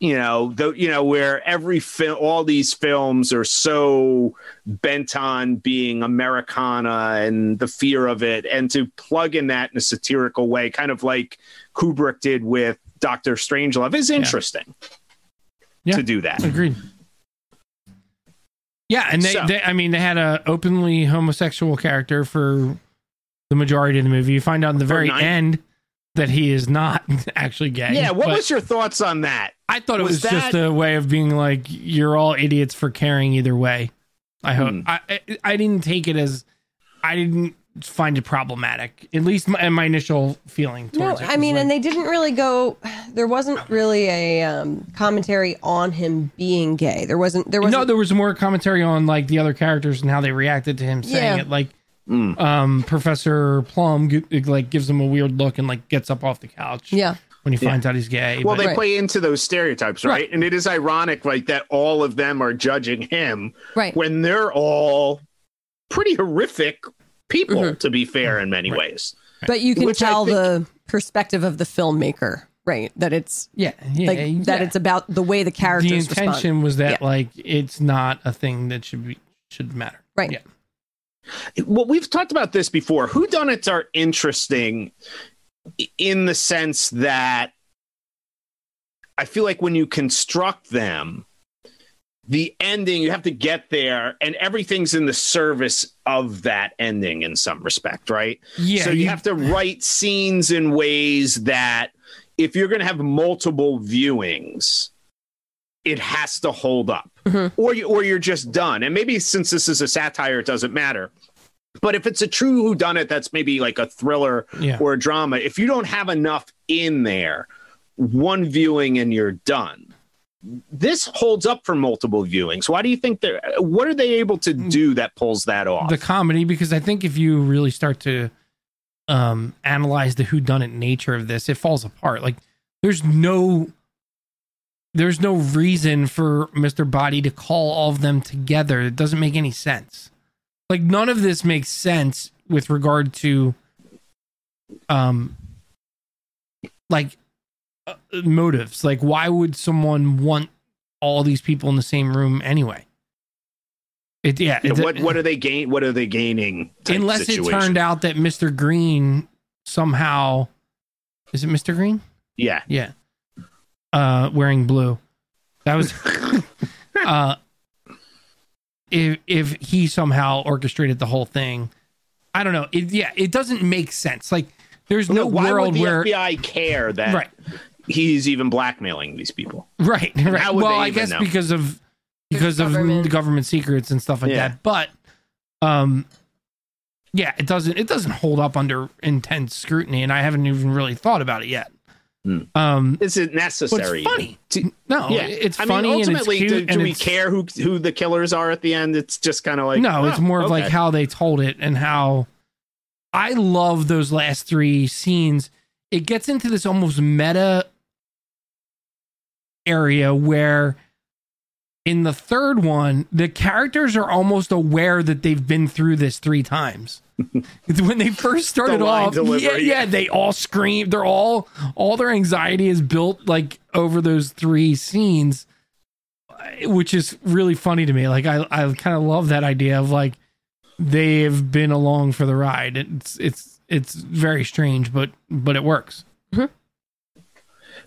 you know the you know where every film all these films are so bent on being americana and the fear of it and to plug in that in a satirical way kind of like kubrick did with dr strangelove is interesting Yeah. to do that agreed. Yeah, and they, So- they, I mean, they had a openly homosexual character for the majority of the movie. You find out in the For very nine- end that he is not [laughs] actually gay. yeah what was your thoughts on that I thought it was, was just a way of being like, you're all idiots for caring either way. I hope Hmm. I, I I didn't take it as I didn't find it problematic. At least my, my initial feeling. No, Towards it I mean, like- and they didn't really go. There wasn't really a um, commentary on him being gay. There wasn't. There wasn't. no, there was more commentary on like the other characters and how they reacted to him saying Yeah. it. Like Mm. Um, Professor Plum g- like gives him a weird look and like gets up off the couch Yeah. when he Yeah. finds out he's gay. Well, but- they Right. play into those stereotypes, right? Right. And it is ironic, like that all of them are judging him Right. when they're all pretty horrific people, Mhm. to be fair, in many Right. ways. But you can Which tell think- the perspective of the filmmaker, right? That it's yeah, yeah, like yeah. that it's about the way the characters the respond. intention was that Yeah. like it's not a thing that should be should matter. Right. Yeah. Well, we've talked about this before. who Whodunits are interesting in the sense that I feel like when you construct them, the ending, you have to get there, and everything's in the service of that ending in some respect, right? Yeah. so you, have to write scenes in ways that if you're going to have multiple viewings it has to hold up Mhm. or you or you're just done and maybe since this is a satire it doesn't matter but if it's a true whodunit that's maybe like a thriller yeah. or a drama if you don't have enough in there one viewing and you're done this holds up for multiple viewings why do you think they're what are they able to do that pulls that off the comedy because I think if you really start to um analyze the whodunit nature of this, it falls apart. Like there's no there's no reason for Mr. Body to call all of them together. It doesn't make any sense. Like none of this makes sense with regard to um like motives. Like why would someone want all these people in the same room anyway? It yeah, what what are they [laughs] gain what are they gaining unless situation. it turned out that Mr. Green somehow is it Mr. Green? yeah Yeah. Uh wearing blue. That was [laughs] uh if if he somehow orchestrated the whole thing. I don't know. It, yeah, it doesn't make sense. Like there's no why world would the where FBI care that right he's even blackmailing these people [laughs] right right. Well, I guess know? because of because of government. the government secrets and stuff like Yeah. that. But um yeah, it doesn't it doesn't hold up under intense scrutiny and I haven't even really thought about it yet. Hmm. Um is it necessary it's funny. to- No, yeah it's I funny mean, and it's ultimately cute do, do and we it's- care who who the killers are at the end it's just kind of like no, it's oh, more of like how they told it and how I love those last three scenes. It gets into this almost meta area where in the third one, the characters are almost aware that they've been through this three times. [laughs] when they first started The off, delivery, yeah, yeah, yeah. they all scream. They're all all their anxiety is built like over those three scenes, which is really funny to me. Like I, I kind of love that idea of like they've been along for the ride. It's it's it's very strange, but but it works. Mm-hmm.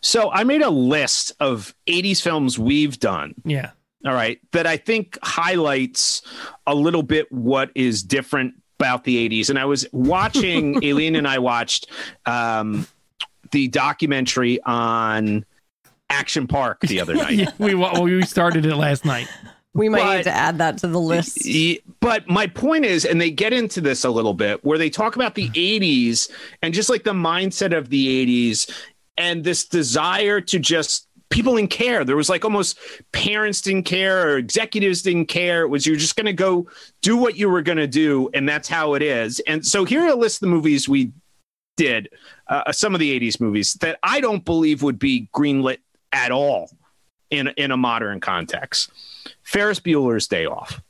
So i made a list of 80s films we've done. Yeah, all right. That i think highlights a little bit what is different about the 80s and i was watching [laughs] aileen and i watched um, the documentary on action park the other [laughs] night. Yeah we well, we started it last night. We might But- need to add that to the list. But my point is, and they get into this a little bit, where they talk about the 80s and just like the mindset of the 80s and this desire to just people didn't care. There was like almost parents didn't care or executives didn't care. It was you're just going to go do what you were going to do, and that's how it is. And so here are a list of the movies we did, uh, some of the 80s movies that I don't believe would be greenlit at all in in a modern context. Ferris Bueller's Day Off.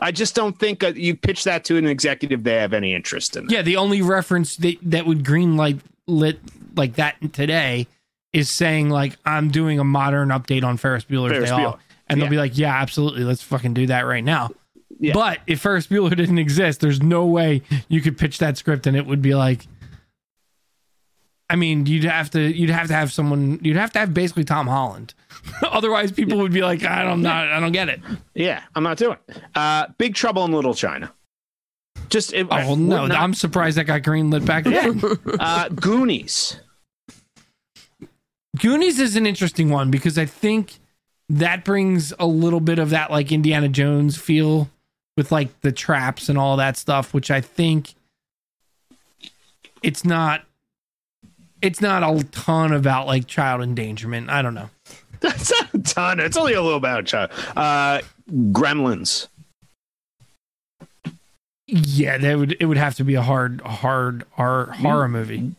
I just don't think uh, you pitch that to an executive they have any interest in. Yeah, the only reference that that would green light lit like that today is saying like I'm doing a modern update on Ferris Bueller's Ferris Day Bueller. Off, and they'll be like, yeah, absolutely, let's fucking do that right now. Yeah. But if Ferris Bueller didn't exist, there's no way you could pitch that script and it would be like. I mean, you'd have to you'd have to have someone you'd have to have basically Tom Holland. [laughs] Otherwise, people would be like, I don't not I don't get it. Yeah, I'm not doing. it. Uh, Big Trouble in Little China. Just it, Oh well, no, not- I'm surprised that got greenlit back then. uh, Goonies. Goonies is an interesting one because I think that brings a little bit of that like Indiana Jones feel with like the traps and all that stuff, which I think it's not it's not a ton about like child endangerment. I don't know. [laughs] That's not a ton. It's only a little bit. Child. Uh, Gremlins. Yeah, that would it would have to be a hard, hard, hard horror movie.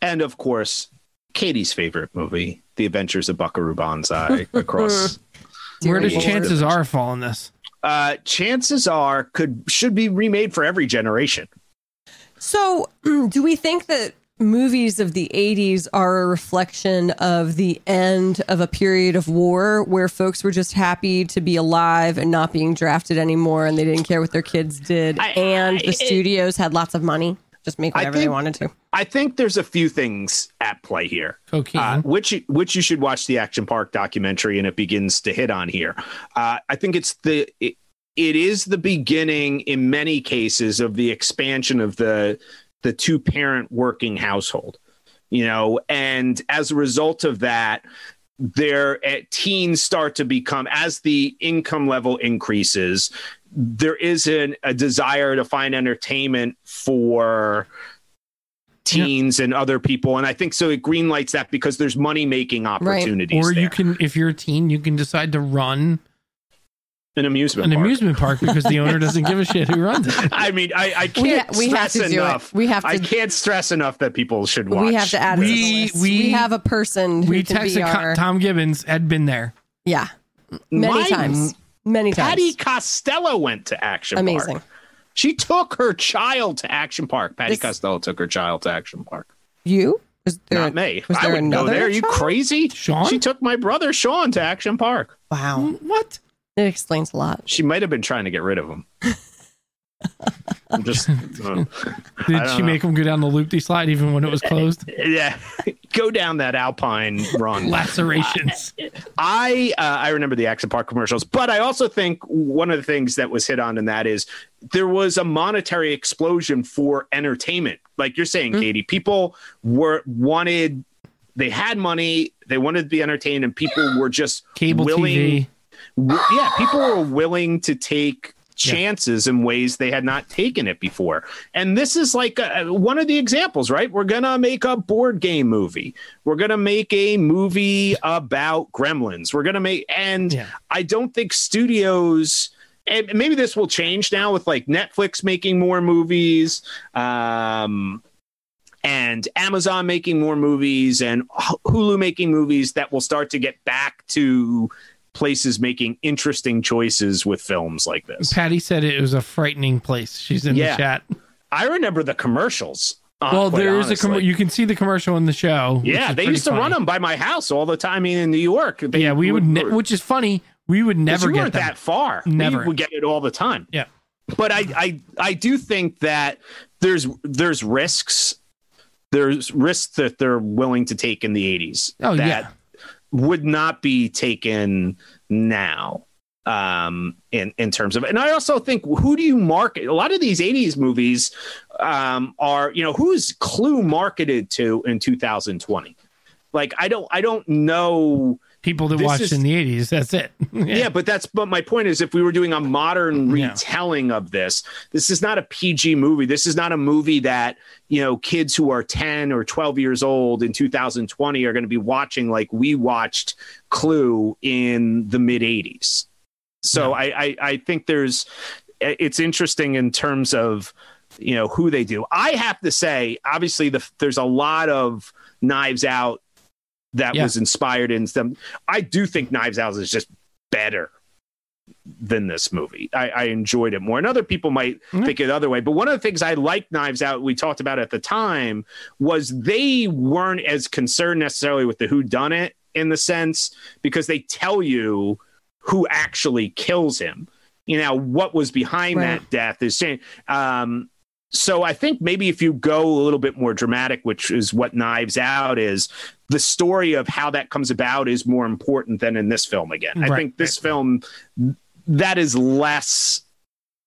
And of course, Katie's favorite movie, The Adventures of Buckaroo Banzai [laughs] across Where does chances are fall in this? uh chances are could should be remade for every generation. So, [clears throat] do we think that movies of the 80s are a reflection of the end of a period of war where folks were just happy to be alive and not being drafted anymore and they didn't care what their kids did I- and I- the studios had lots of money just make I whatever they think- wanted to I think there's a few things at play here. Cocaine. Uh, which you- which you should watch the Action Park documentary, and it begins to hit on here. Uh, I think it's the it, it is the beginning in many cases of the expansion of the the two parent working household. You know, and as a result of that, their uh, teens start to become as the income level increases. There is an, a desire to find entertainment for teens and other people. And i think so it greenlights that because there's money making opportunities or there. you can, if you're a teen, you can decide to run an amusement an park. amusement park [laughs] because the owner doesn't give a shit who runs it. [laughs] i mean i, I can't ha- we have stress to do enough. It we have i can't stress enough that people should watch. we have to add it to We- we- we have a person who We texted our, Tom Gibbons had been there. yeah. Many My- times many times. Patty costello went to action park. amazing. Park she took her child to action park. Patty This- costello took her child to action park. You? Was there not me. was i wouldn't go there. Are you child? crazy? Sean? she took my brother sean to action park. Wow. What? it explains a lot. She might have been trying to get rid of him [laughs] I'm just [laughs] uh, Did she don't make him go down the loopty slide even when it was closed? [laughs] yeah go down that alpine run Lacerations. I uh, I remember the Action Park commercials, but I also think one of the things that was hit on in that is there was a monetary explosion for entertainment. Like you're saying, Katie, people were wanted they had money, they wanted to be entertained, and people were just Cable willing. TV. w- yeah, people were willing to take chances in ways they had not taken it before. And this is like uh one of the examples, right? We're going to make a board game movie. We're going to make a movie about gremlins. We're going to make, and Yeah. I don't think studios. And maybe this will change now with like Netflix making more movies, um, and Amazon making more movies, and Hulu making movies that will start to get back to places making interesting choices with films like this. Patty said it was a frightening place. She's in Yeah. the chat. I remember the commercials. uh, Well, there is a com- you can see the commercial in the show. yeah, they used to run them by my house all the time in New York. They Yeah, we would, ne- which is funny. We would never you get that far. Never. We would get it all the time. Yeah. But I, I, I do think that there's there's risks. There's risks that they're willing to take in the 80s Oh, that yeah. Would not be taken now. Um, in in terms of, and I also think who do you market? A lot of these 80s movies um, are, you know, who's Clue marketed to in 2020? Like, I don't, I don't know People that This watched is- in the 80s. That's it. [laughs] yeah. but that's but my point is if we were doing a modern Yeah. retelling of this, this is not a PG movie. This is not a movie that, you know, kids who are 10 or 12 years old in 2020 are going to be watching like we watched Clue in the mid 80s. So Yeah. I, I I think there's it's interesting in terms of you know who they do. I have to say, obviously, the there's a lot of Knives Out that Yeah. was inspired in some. I do think Knives Out is just better than this movie. I, I enjoyed it more, and other people might Mhm. think it the other way. But one of the things I liked Knives Out, we talked about at the time, was they weren't as concerned necessarily with the who done it in the sense because they tell you who actually kills him. You know what was behind Right. that death is saying. Um, so I think maybe if you go a little bit more dramatic, which is what Knives Out is, the story of how that comes about is more important than in this film. Again, I think this film that is less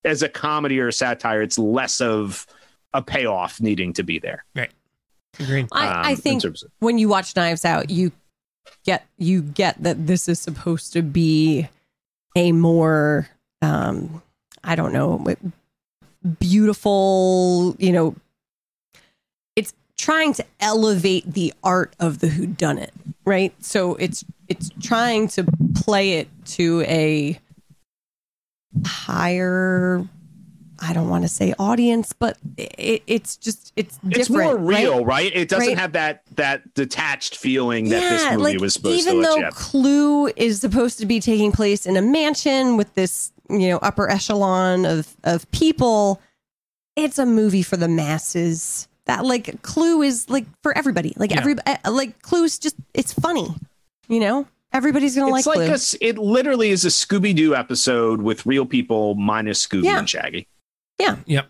as a comedy or a satire. It's less of a payoff needing to be there. Agreed. I, um, I in think of- when you watch Knives Out, you get you get that this is supposed to be a more um, I don't know beautiful, you know, it's trying to elevate the art of the whodunit, right? So it's it's trying to play it to a higher I don't want to say audience, but it, it's just it's different. It's more real, right? It doesn't Right. have that that detached feeling that this movie like, was supposed even to let though. Clue is supposed to be taking place in a mansion with this, you know, upper echelon of of people, it's a movie for the masses. That like Clue is like for everybody. Like Yeah. every uh, like Clue's just it's funny, you know. Everybody's gonna It's like, like Clue. a s it literally is a Scooby Doo episode with real people minus Scooby Yeah. and Shaggy. Yeah yep.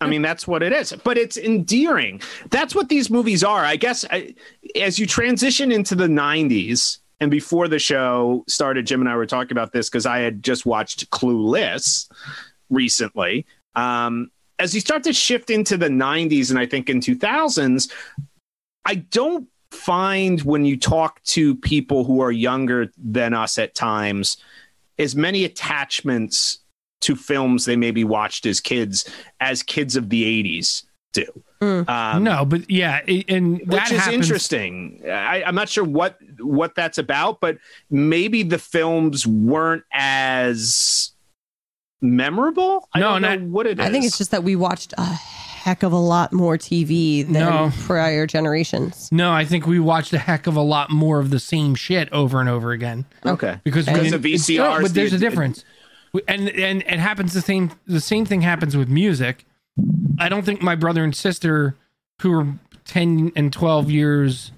I mean, that's what it is. But it's endearing. That's what these movies are. I guess I, as you transition into the 90s, and before the show started, Jim and I were talking about this because I had just watched Clueless recently. Um, as you start to shift into the 90s and I think in 2000s, I don't find when you talk to people who are younger than us at times as many attachments to films they maybe watched as kids as kids of the 80s do. Mm. Um, no, but yeah, and that which is happens. interesting. I, I'm not sure what what that's about, but maybe the films weren't as memorable. I No, don't know what it is. I think it's just that we watched a heck of a lot more TV than No. prior generations. No, I think we watched a heck of a lot more of the same shit over and over again okay. because Because didn't- the it's- VCRs, but there's the- a difference, and and it happens the same. The same thing happens with music. I don't think my brother and sister, who are ten and twelve years,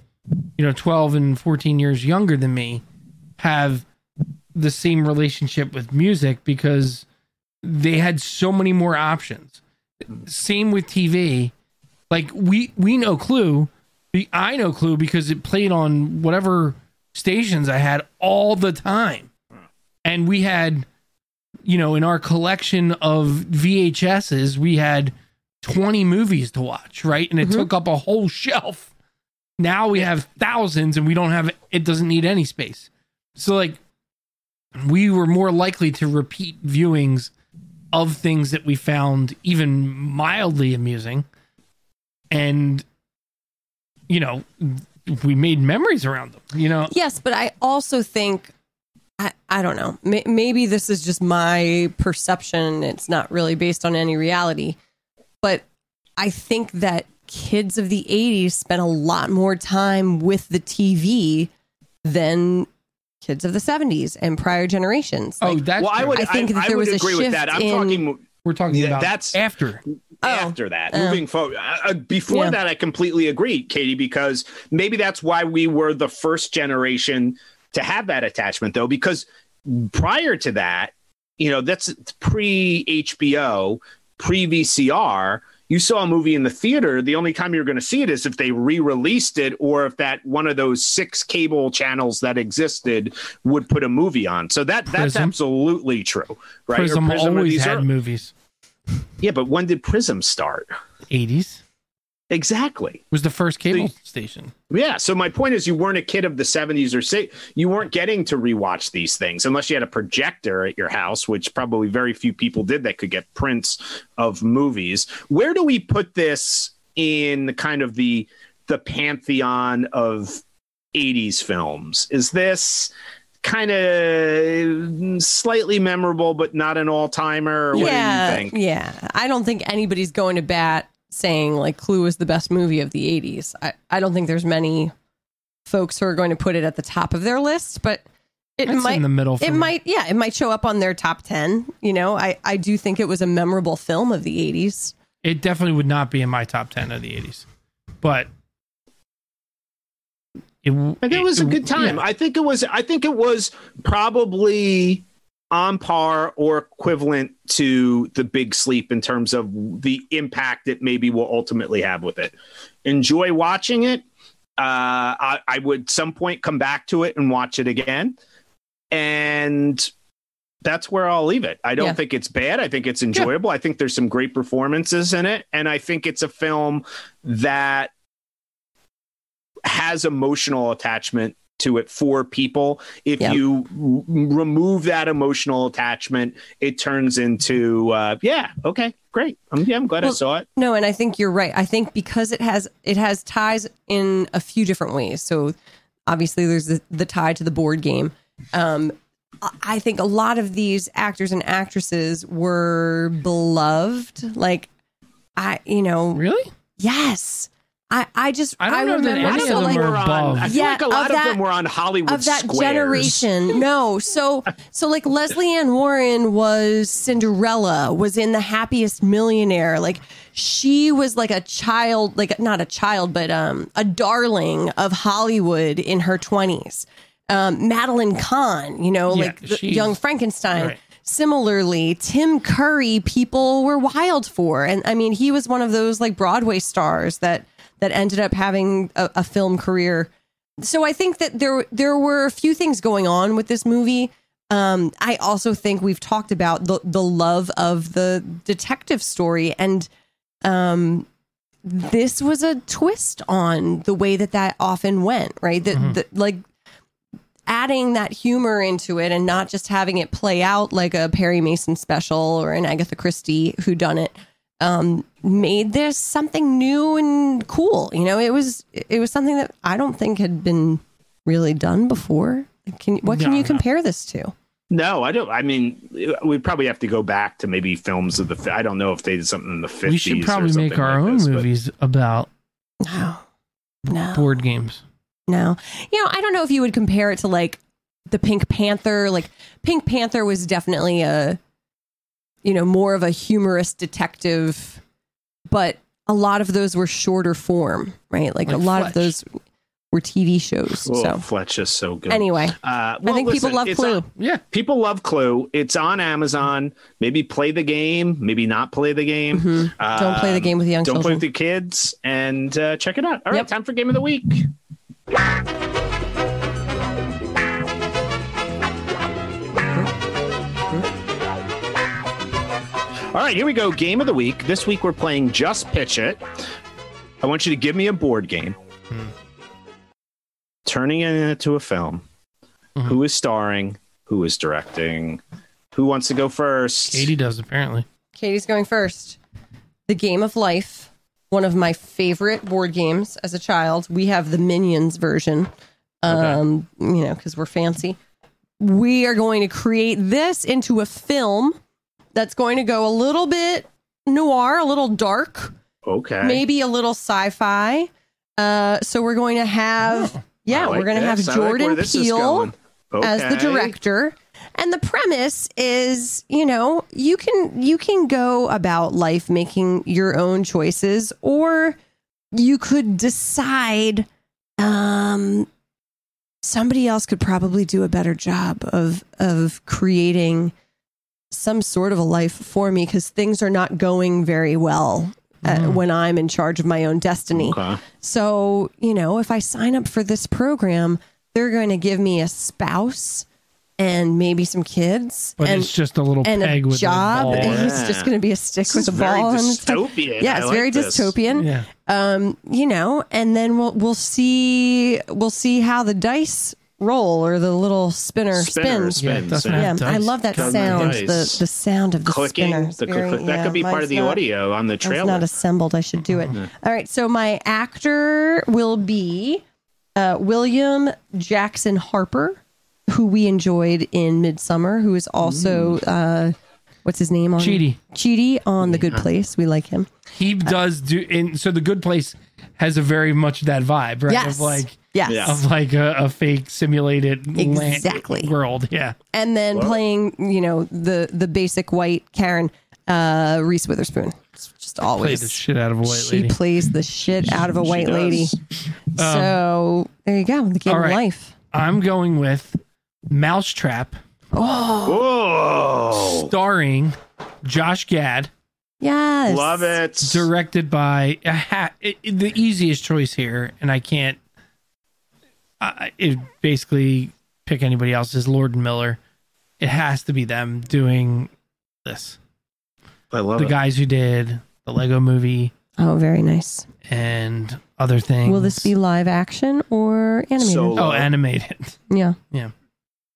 you know, twelve and fourteen years younger than me, have the same relationship with music because they had so many more options. Same with TV. Like we we know Clue. I know Clue because it played on whatever stations I had all the time. And we had you know, in our collection of VHSs, we had 20 movies to watch, right? And it Mhm. took up a whole shelf. Now we have thousands and we don't have it doesn't need any space. So like we were more likely to repeat viewings of things that we found even mildly amusing and you know we made memories around them you know Yes, but I also think I, I don't know. May- maybe this is just my perception. It's not really based on any reality. But I think that kids of the 80s spent a lot more time with the TV than kids of the 70s and prior generations. oh Like, that's well, I would. I think that I, there would was a agree with shift that. I'm in- talking we're talking Yeah, about that's- after Oh. after that, Oh. moving forward. Uh, uh, before Yeah. that, I completely agree, Katie, because maybe that's why we were the first generation to have that attachment, though, because prior to that, you know, that's pre HBO, pre VCR. You saw a movie in the theater. The only time you're going to see it is if they re-released it, or if that one of those six cable channels that existed would put a movie on. So that that's absolutely true, right? Prism, or always had are- movies yeah, but when did Prism start? 80s Exactly. was the first cable The- station Yeah. So my point is, you weren't a kid of the '70s or say you weren't getting to rewatch these things unless you had a projector at your house, which probably very few people did that could get prints of movies. Where do we put this in the kind of the the pantheon of '80s films? Is this kind of slightly memorable, but not an all timer? What yeah, do you think? yeah. I don't think anybody's going to bat saying like Clue is the best movie of the 80s. I, I don't think there's many folks who are going to put it at the top of their list, but it That's might in the middle it me. might yeah, it might show up on their top 10, you know. I I do think it was a memorable film of the 80s. it definitely would not be in my top 10 of the 80s but it, I think it was a good time. yeah. I think it was. I think it was probably on par or equivalent to the Big Sleep in terms of the impact it maybe will ultimately have with it. Enjoy watching it. Uh, I, I would some point come back to it and watch it again, and that's where I'll leave it. I don't Yeah. think it's bad. I think it's enjoyable. I think there's some great performances in it, and I think it's a film that has emotional attachment to it for people. If Yeah. you r- remove that emotional attachment, it turns into uh, yeah, okay, great. I'm yeah, I'm glad I saw it. No, and I think you're right. I think because it has it has ties in a few different ways. So obviously there's the, the tie to the board game. Um, I think a lot of these actors and actresses were beloved. Like, I, you know, Really? yes. I, I just, I don't know that remember any A of lot so of them like were were on. above. I feel Yeah, like a lot of of, them that- were on Hollywood of that squares. generation. No, so so like Lesley Ann Warren was Cinderella, was in The Happiest Millionaire. Like she was like a child, like not a child, but um a darling of Hollywood in her twenties. Um, Madeline Kahn, you know, Yeah, like the young Frankenstein. right. Similarly, Tim Curry, people were wild for, and I mean, he was one of those like Broadway stars that that ended up having a, a film career so I think that there there were a few things going on with this movie. Um, I also think we've talked about the the love of the detective story, and um, this was a twist on the way that that often went. Right, that that, like adding that humor into it and not just having it play out like a Perry Mason special or an Agatha Christie who done it um, made this something new and cool. You know, it was it was something that I don't think had been really done before. Can what can No, you no. compare this to? No, I don't. I mean, we probably have to go back to maybe films of the. I don't know if they did something in the fifties. We should probably make our own movies about No, no, board games. no. You know, I don't know if you would compare it to like the Pink Panther. Like Pink Panther was definitely a, you know, more of a humorous detective, but a lot of those were shorter form, right? Like, a lot Fletch. of those were TV shows. Oh, so Fletch is so good. anyway, uh, I well, think people love Clue. on- Yeah. people love Clue. It's on Amazon. Maybe play the game. Maybe not play the game. Mhm. Don't play the Um, game with young Don't play with the kids and uh, check it out. All right, Yep. time for game of the week. All right, here we go. Game of the week. This week we're playing Just Pitch It. I want you to give me a board game. Hmm. Turning it into a film. Mhm. Who is starring? Who is directing? Who wants to go first? Katie does apparently. Katie's going first. The Game of Life, one of my favorite board games as a child. We have the Minions version, um, you know, because we're fancy. We are going to create this into a film that's going to go a little bit noir, a little dark, Okay. maybe a little sci-fi. Uh, so we're going to have, yeah, like we're going to have. I like Jordan Peele going. as the director and the premise is you know you can you can go about life making your own choices or you could decide um somebody else could probably do a better job of of creating some sort of a life for me because things are not going very well uh, Mm. when I'm in charge of my own destiny. Okay. So, you know, if I sign up for this program, they're going to give me a spouse and maybe some kids But and, it's just a little and peg a with job. a ball. And it's just going to be a stick This with a ball. on the top. dystopian. Yeah, it's like very this. dystopian. Yeah. Um, you know, and then we'll we'll see we'll see how the dice roll or the little spinner, Spinner spins. Yeah, spins. doesn't Yeah, have I love that Covered sound. dice. The the sound of the Clicking. spinner. The very- click, that yeah, could be part of the not- audio on the it's trailer. not assembled. I should do it. All right. So my actor will be uh, William Jackson Harper, who we enjoyed in Midsommar, who is also uh, what's his name on Chidi. Chidi on The Good Place. We like him. He does do and so the good place has a very much that vibe, right? Yes. Of like Yes. Yeah. of like a, a fake simulated land- Exactly. world. Yeah. And then playing, you know, the the basic white Karen, uh, Reese Witherspoon. It's just Play always the shit out of a white lady. she lady. plays the shit out of a white lady. so there you go. The game all of life. I'm going with Mousetrap Whoa. starring Josh Gad, Yes. Love it. directed by a [laughs] ha- it, it- the easiest choice here, and I can't. I it basically pick anybody else is Lord and Miller. It has to be them doing this. I love the it. guys who did the Lego Movie Oh, very nice. and other things. Will this be live action or animated? So- Oh, animated. Yeah. Yeah.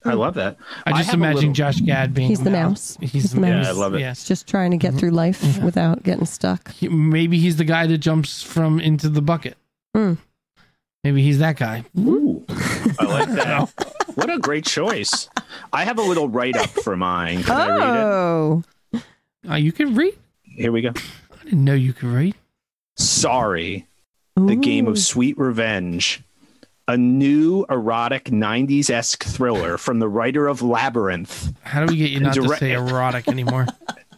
I love that. I I just have a imagine little- Josh Gad being He's the mouse. He's, He's the the mouse. mouse. Yeah, I love it. Yes. Just trying to get through life without getting stuck. He- maybe he's the guy that jumps from into the bucket. Hmm. Maybe he's that guy. Ooh, I like [laughs] that. what a great choice. I have a little write up for mine. Can I read Oh, Uh, you can read. Here we go. I didn't know you could read. Sorry, the game of sweet revenge. A new erotic 90s esque thriller from the writer of Labyrinth How do we get you not to say erotic anymore?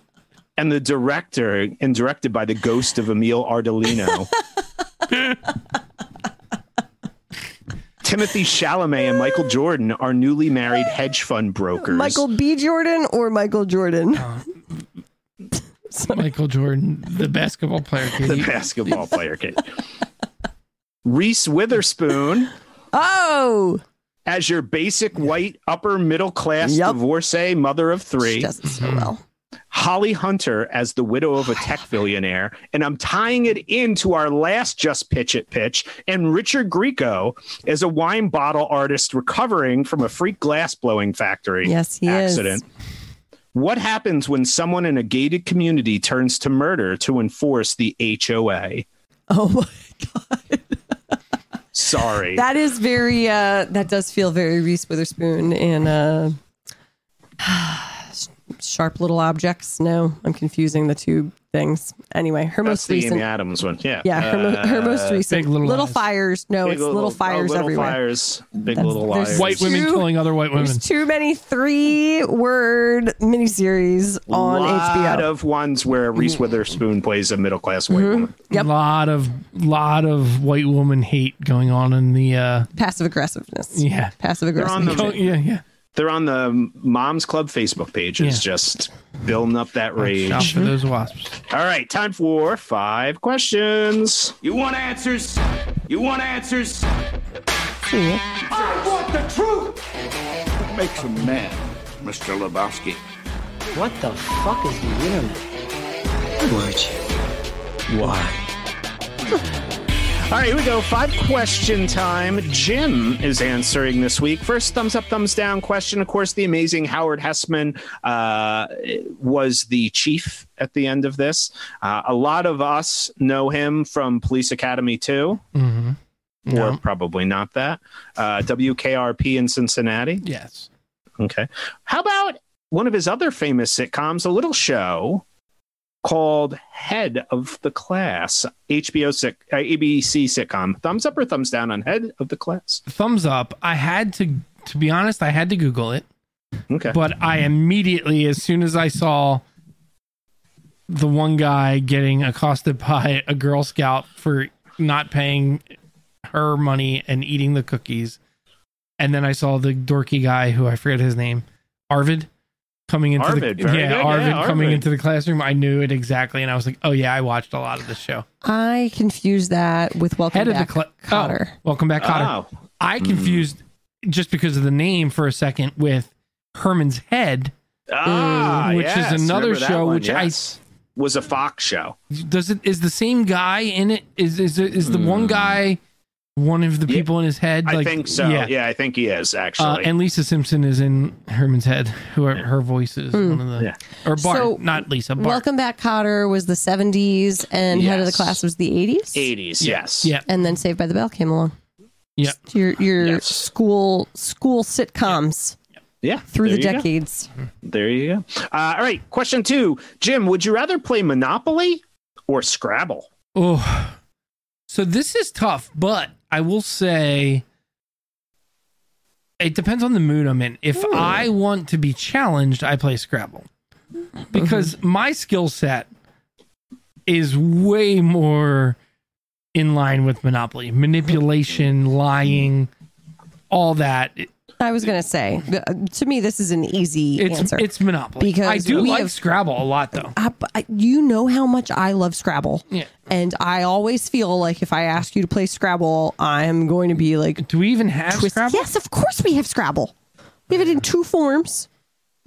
[laughs] and the director, and directed by the ghost of Emil Ardolino. Timothy Chalamet and Michael Jordan are newly married hedge fund brokers. Michael B. Jordan or Michael Jordan? Uh, Michael Jordan, the basketball player. the basketball player kid. [laughs] Reese Witherspoon [laughs] Oh, as your basic white upper middle class Yep. divorcee mother of she three. does it so hmm. well. Holly Hunter as the widow of a tech [sighs] billionaire. And I'm tying it into our last Just Pitch It pitch. And Richard Grieco as a wine bottle artist recovering from a freak glass blowing factory Yes, he accident. What happens when someone in a gated community turns to murder to enforce the HOA? Oh my [laughs] god, Sorry. [laughs] that is very. uh That does feel very Reese Witherspoon and uh [sighs] sharp little objects. No, I'm confusing the two things. Anyway, her That's most the recent. Amy Adams one. Yeah. Yeah, her, mo- her most Uh, recent. Big Little little Lies. fires. No, Big it's little, fires oh, little everywhere. Fires, big That's- little there's liars. White women Two- killing other white women. There's too many three word miniseries on lot HBO. of ones where Reese Witherspoon plays a middle class white woman. Yep. lot of lot of white woman hate going on in the uh Passive aggressiveness. yeah Passive They're on aggressive. the- Oh, yeah yeah They're on the Moms Club Facebook pages, Yeah. just building up that Shop rage. for those wasps All right, time for five questions. You want answers? You want answers? Yeah. I want the truth! What makes a man, Mr. Lebowski? What the fuck is the internet? [laughs] All right, here we go. Five question time. Jim is answering this week. First, thumbs up, thumbs down question. Of course, the amazing Howard Hesseman uh, was the chief at the end of this. Uh, a lot of us know him from Police Academy 2, mm-hmm. or no. probably not that. Uh, WKRP in Cincinnati. yes Okay. How about one of his other famous sitcoms, a little show called Head of the Class, HBO sit, uh, ABC sitcom. Thumbs up or thumbs down on Head of the Class? thumbs up i had to to be honest i had to google it Okay. but i immediately as soon as i saw the one guy getting accosted by a girl scout for not paying her money and eating the cookies and then i saw the dorky guy who i forget his name arvid coming into Arvid, the yeah, good. arvid Yeah, coming Arvid. into the classroom i knew it exactly and i was like oh yeah i watched a lot of this show I confused that with Welcome head of the Back cla- Kotter. oh, welcome back Kotter Oh, I confused just because of the name for a second with Herman's Head. ah, which is another remember show one, which I- was a Fox show. Does it is the same guy in it? Is is is the one guy one of the Yeah, people in his head? I think so. Yeah. yeah. I think he is Uh, actually. and Lisa Simpson is in Herman's Head. Who are, her voice is one of the Yeah. or Bart, So, not Lisa. Bart. Welcome Back Kotter was the 70s and Head of the Class was the 80s. 80s, yes. Yeah, And then Saved by the Bell came along. yeah. Your your Yes. school school sitcoms Yeah. through the you go. decades. There you go. Uh, all right. Question two Jim, would you rather play Monopoly or Scrabble? Oh, so this is tough, but I will say it depends on the mood I'm in. If hmm. I want to be challenged, I play Scrabble because my skill set is way more in line with Monopoly manipulation, lying, all that. It- I was going to say, uh, to me, this is an easy It's answer. it's Monopoly. Because I do we like have- Scrabble a lot, though. I, I- you know how much I love Scrabble. Yeah. And I always feel like if I ask you to play Scrabble, I'm going to be like, Do we even have twist. Scrabble? Yes, of course we have Scrabble. We have it in two forms.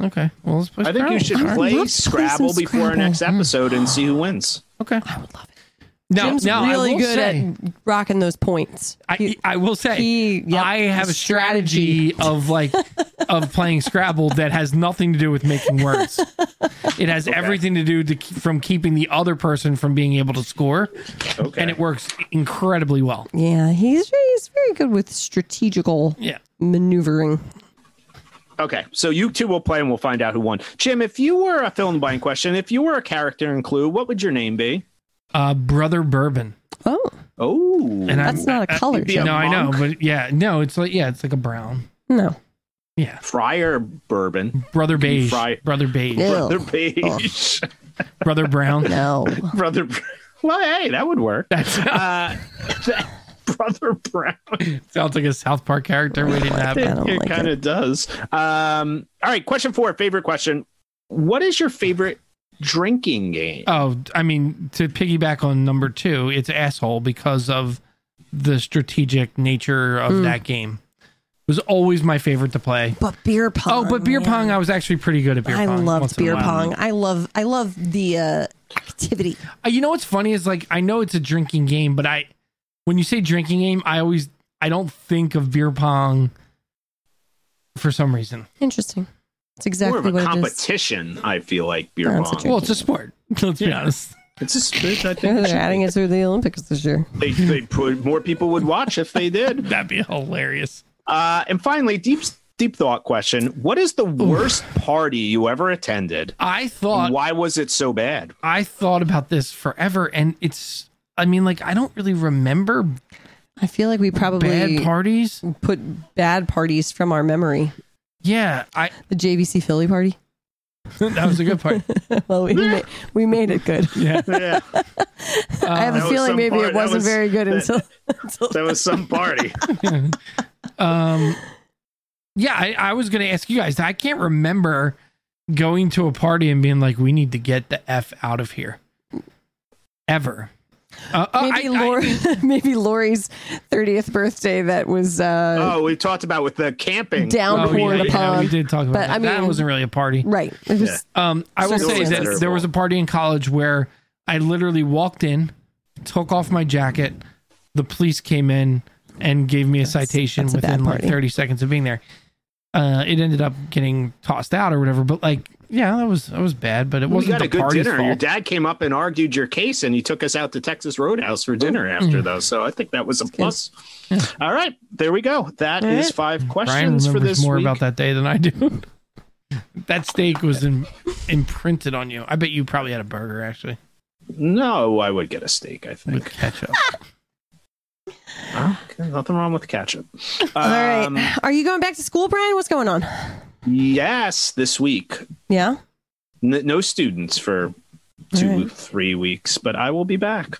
Okay. Well, let's play I think you Scrabble. should play love to play Scrabble before our next episode and see who wins. Okay. I would love it. Now, Jim's now really good say, at rocking those points. I, He- I will say he- yep, I have a his strategy, of like [laughs] of playing Scrabble that has nothing to do with making words. It has everything to do to, from keeping the other person from being able to score, Okay. and it works incredibly well. yeah, he's he's very good with strategical Yeah. maneuvering. Okay, so you two will play and we'll find out who won. Jim, if you were a fill in the blank question, if you were a character in Clue, what would your name be? Uh, Brother Bourbon. Oh, Oh, And that's I'm- not a color. you'd be a Jim. no, I know, but yeah, no, it's like yeah, it's like a brown. No. Yeah, Friar Bourbon, Brother Beige. Fry- Brother Beige. Ew. Brother Beige, [laughs] Brother Brown. No. Brother. Br- Well, hey, that would work. [laughs] That's Uh, Brother Brown. sounds like a South Park character waiting to happen. I it like kind of does. Um, all right, question four, favorite question. What is your favorite drinking game? Oh, I mean, to piggyback on number two, it's asshole because of the strategic nature of that game. It was always my favorite to play. But beer pong. Oh, but beer man. pong, I was actually pretty good at beer I pong. I loved once in a beer pong. I love I love the uh, activity. Uh, You know what's funny is like I know it's a drinking game, but I when you say drinking game, I always I don't think of beer pong for some reason. Interesting. It's exactly More exactly of a what competition, I feel like beer No, it's a pong. drink. Well, it's a sport. Let's be honest. It's a sport. I [laughs] think They're adding it to the Olympics this year. they, they put more people would watch if they did. [laughs] That'd be hilarious. Uh, and finally, deep deep thought question: What is the worst party you ever attended? I thought Why was it so bad? I thought about this forever, and it's. I mean, like I don't really remember I feel like we probably bad parties. put bad parties from our memory. Yeah, I The JVC Philly party. [laughs] that was a good part. [laughs] well, we made, we made it good. Yeah, [laughs] Yeah, I have a feeling maybe part- it wasn't was- very good that- until, until that was some party. um, yeah. I, I was gonna ask you guys. I can't remember going to a party and being like, "We need to get the f out of here." Ever. Uh, uh, maybe I- I- [laughs] maybe Lori's thirtieth birthday that was uh, Oh, we talked about with the camping. Oh, downpoured yeah, yeah, upon. we did talk about But, that. I that mean- wasn't really a party. Right. It was Um, I will say Circumstances. that there was a party in college where I literally walked in, took off my jacket, the police came in and gave me a citation that's a within like 30 seconds of being there. Uh, it ended up getting tossed out or whatever, but like, yeah, that was that was bad, but it We wasn't got the a good party's dinner. Your dad came up and argued your case, and he took us out to Texas Roadhouse for dinner Mm. after, though. So I think that was a plus. All right, there we go. That All is right. five Brian questions for remembers this more week. about that day than I do. [laughs] that steak was in, imprinted on you. I bet you probably had a burger actually No, I would get a steak. I with think. ketchup. [laughs] Okay, nothing wrong with ketchup. all Um, right. Are you going back to school, Brian? What's going on? Yes, this week. Yeah. N- no students for two, All right. three weeks, but I will be back.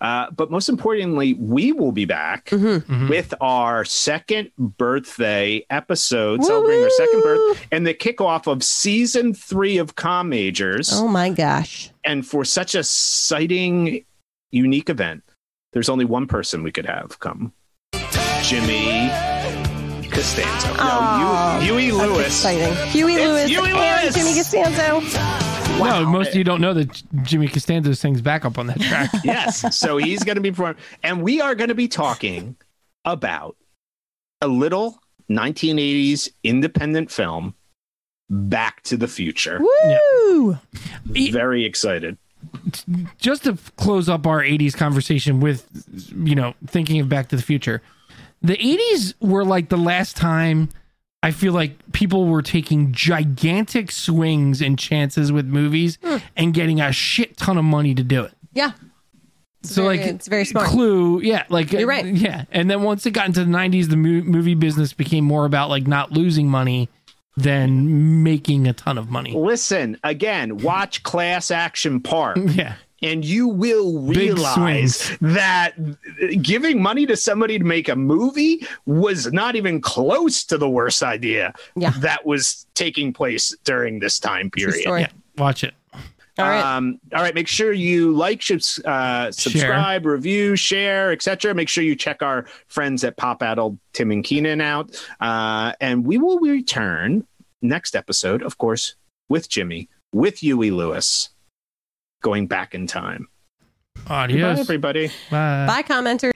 Uh, but most importantly, we will be back Mm-hmm. Mhm. with our second birthday episode, celebrating our second birth and the kickoff of season three of Com Majors. Oh my gosh. And for such a exciting, unique event, there's only one person we could have come Jimmy Costanzo. Aw, no, Hugh- Huey That's Lewis. exciting. Huey It's Lewis Huey and Lewis. Jimmy Costanzo. No, most of you don't know that Jimmy Costanzo sings backup on that track. [laughs] yes. So he's going to be performing. And we are going to be talking about a little 1980s independent film, Back to the Future. Woo! Very excited. just to close up our 80s conversation with you know thinking of back to the future the 80s were like the last time i feel like people were taking gigantic swings and chances with movies Hmm. and getting a shit ton of money to do it Yeah. It's so very- like it's very smart. clue yeah like You're right. yeah and then once it got into the 90s the mo- movie business became more about like not losing money than making a ton of money Listen, again, watch Class Action Park. [laughs] yeah and you will realize that giving money to somebody to make a movie was not even close to the worst idea Yeah. that was taking place during this time period. yeah watch it All right. Um, all right. Make sure you like, uh, subscribe, review, share, etc. Make sure you check our friends at Pop Addled, Tim and Keenan out, uh, and we will return next episode, of course, with Jimmy, with Huey Lewis, going back in time. Goodbye, adios everybody. Bye. Bye, commenter.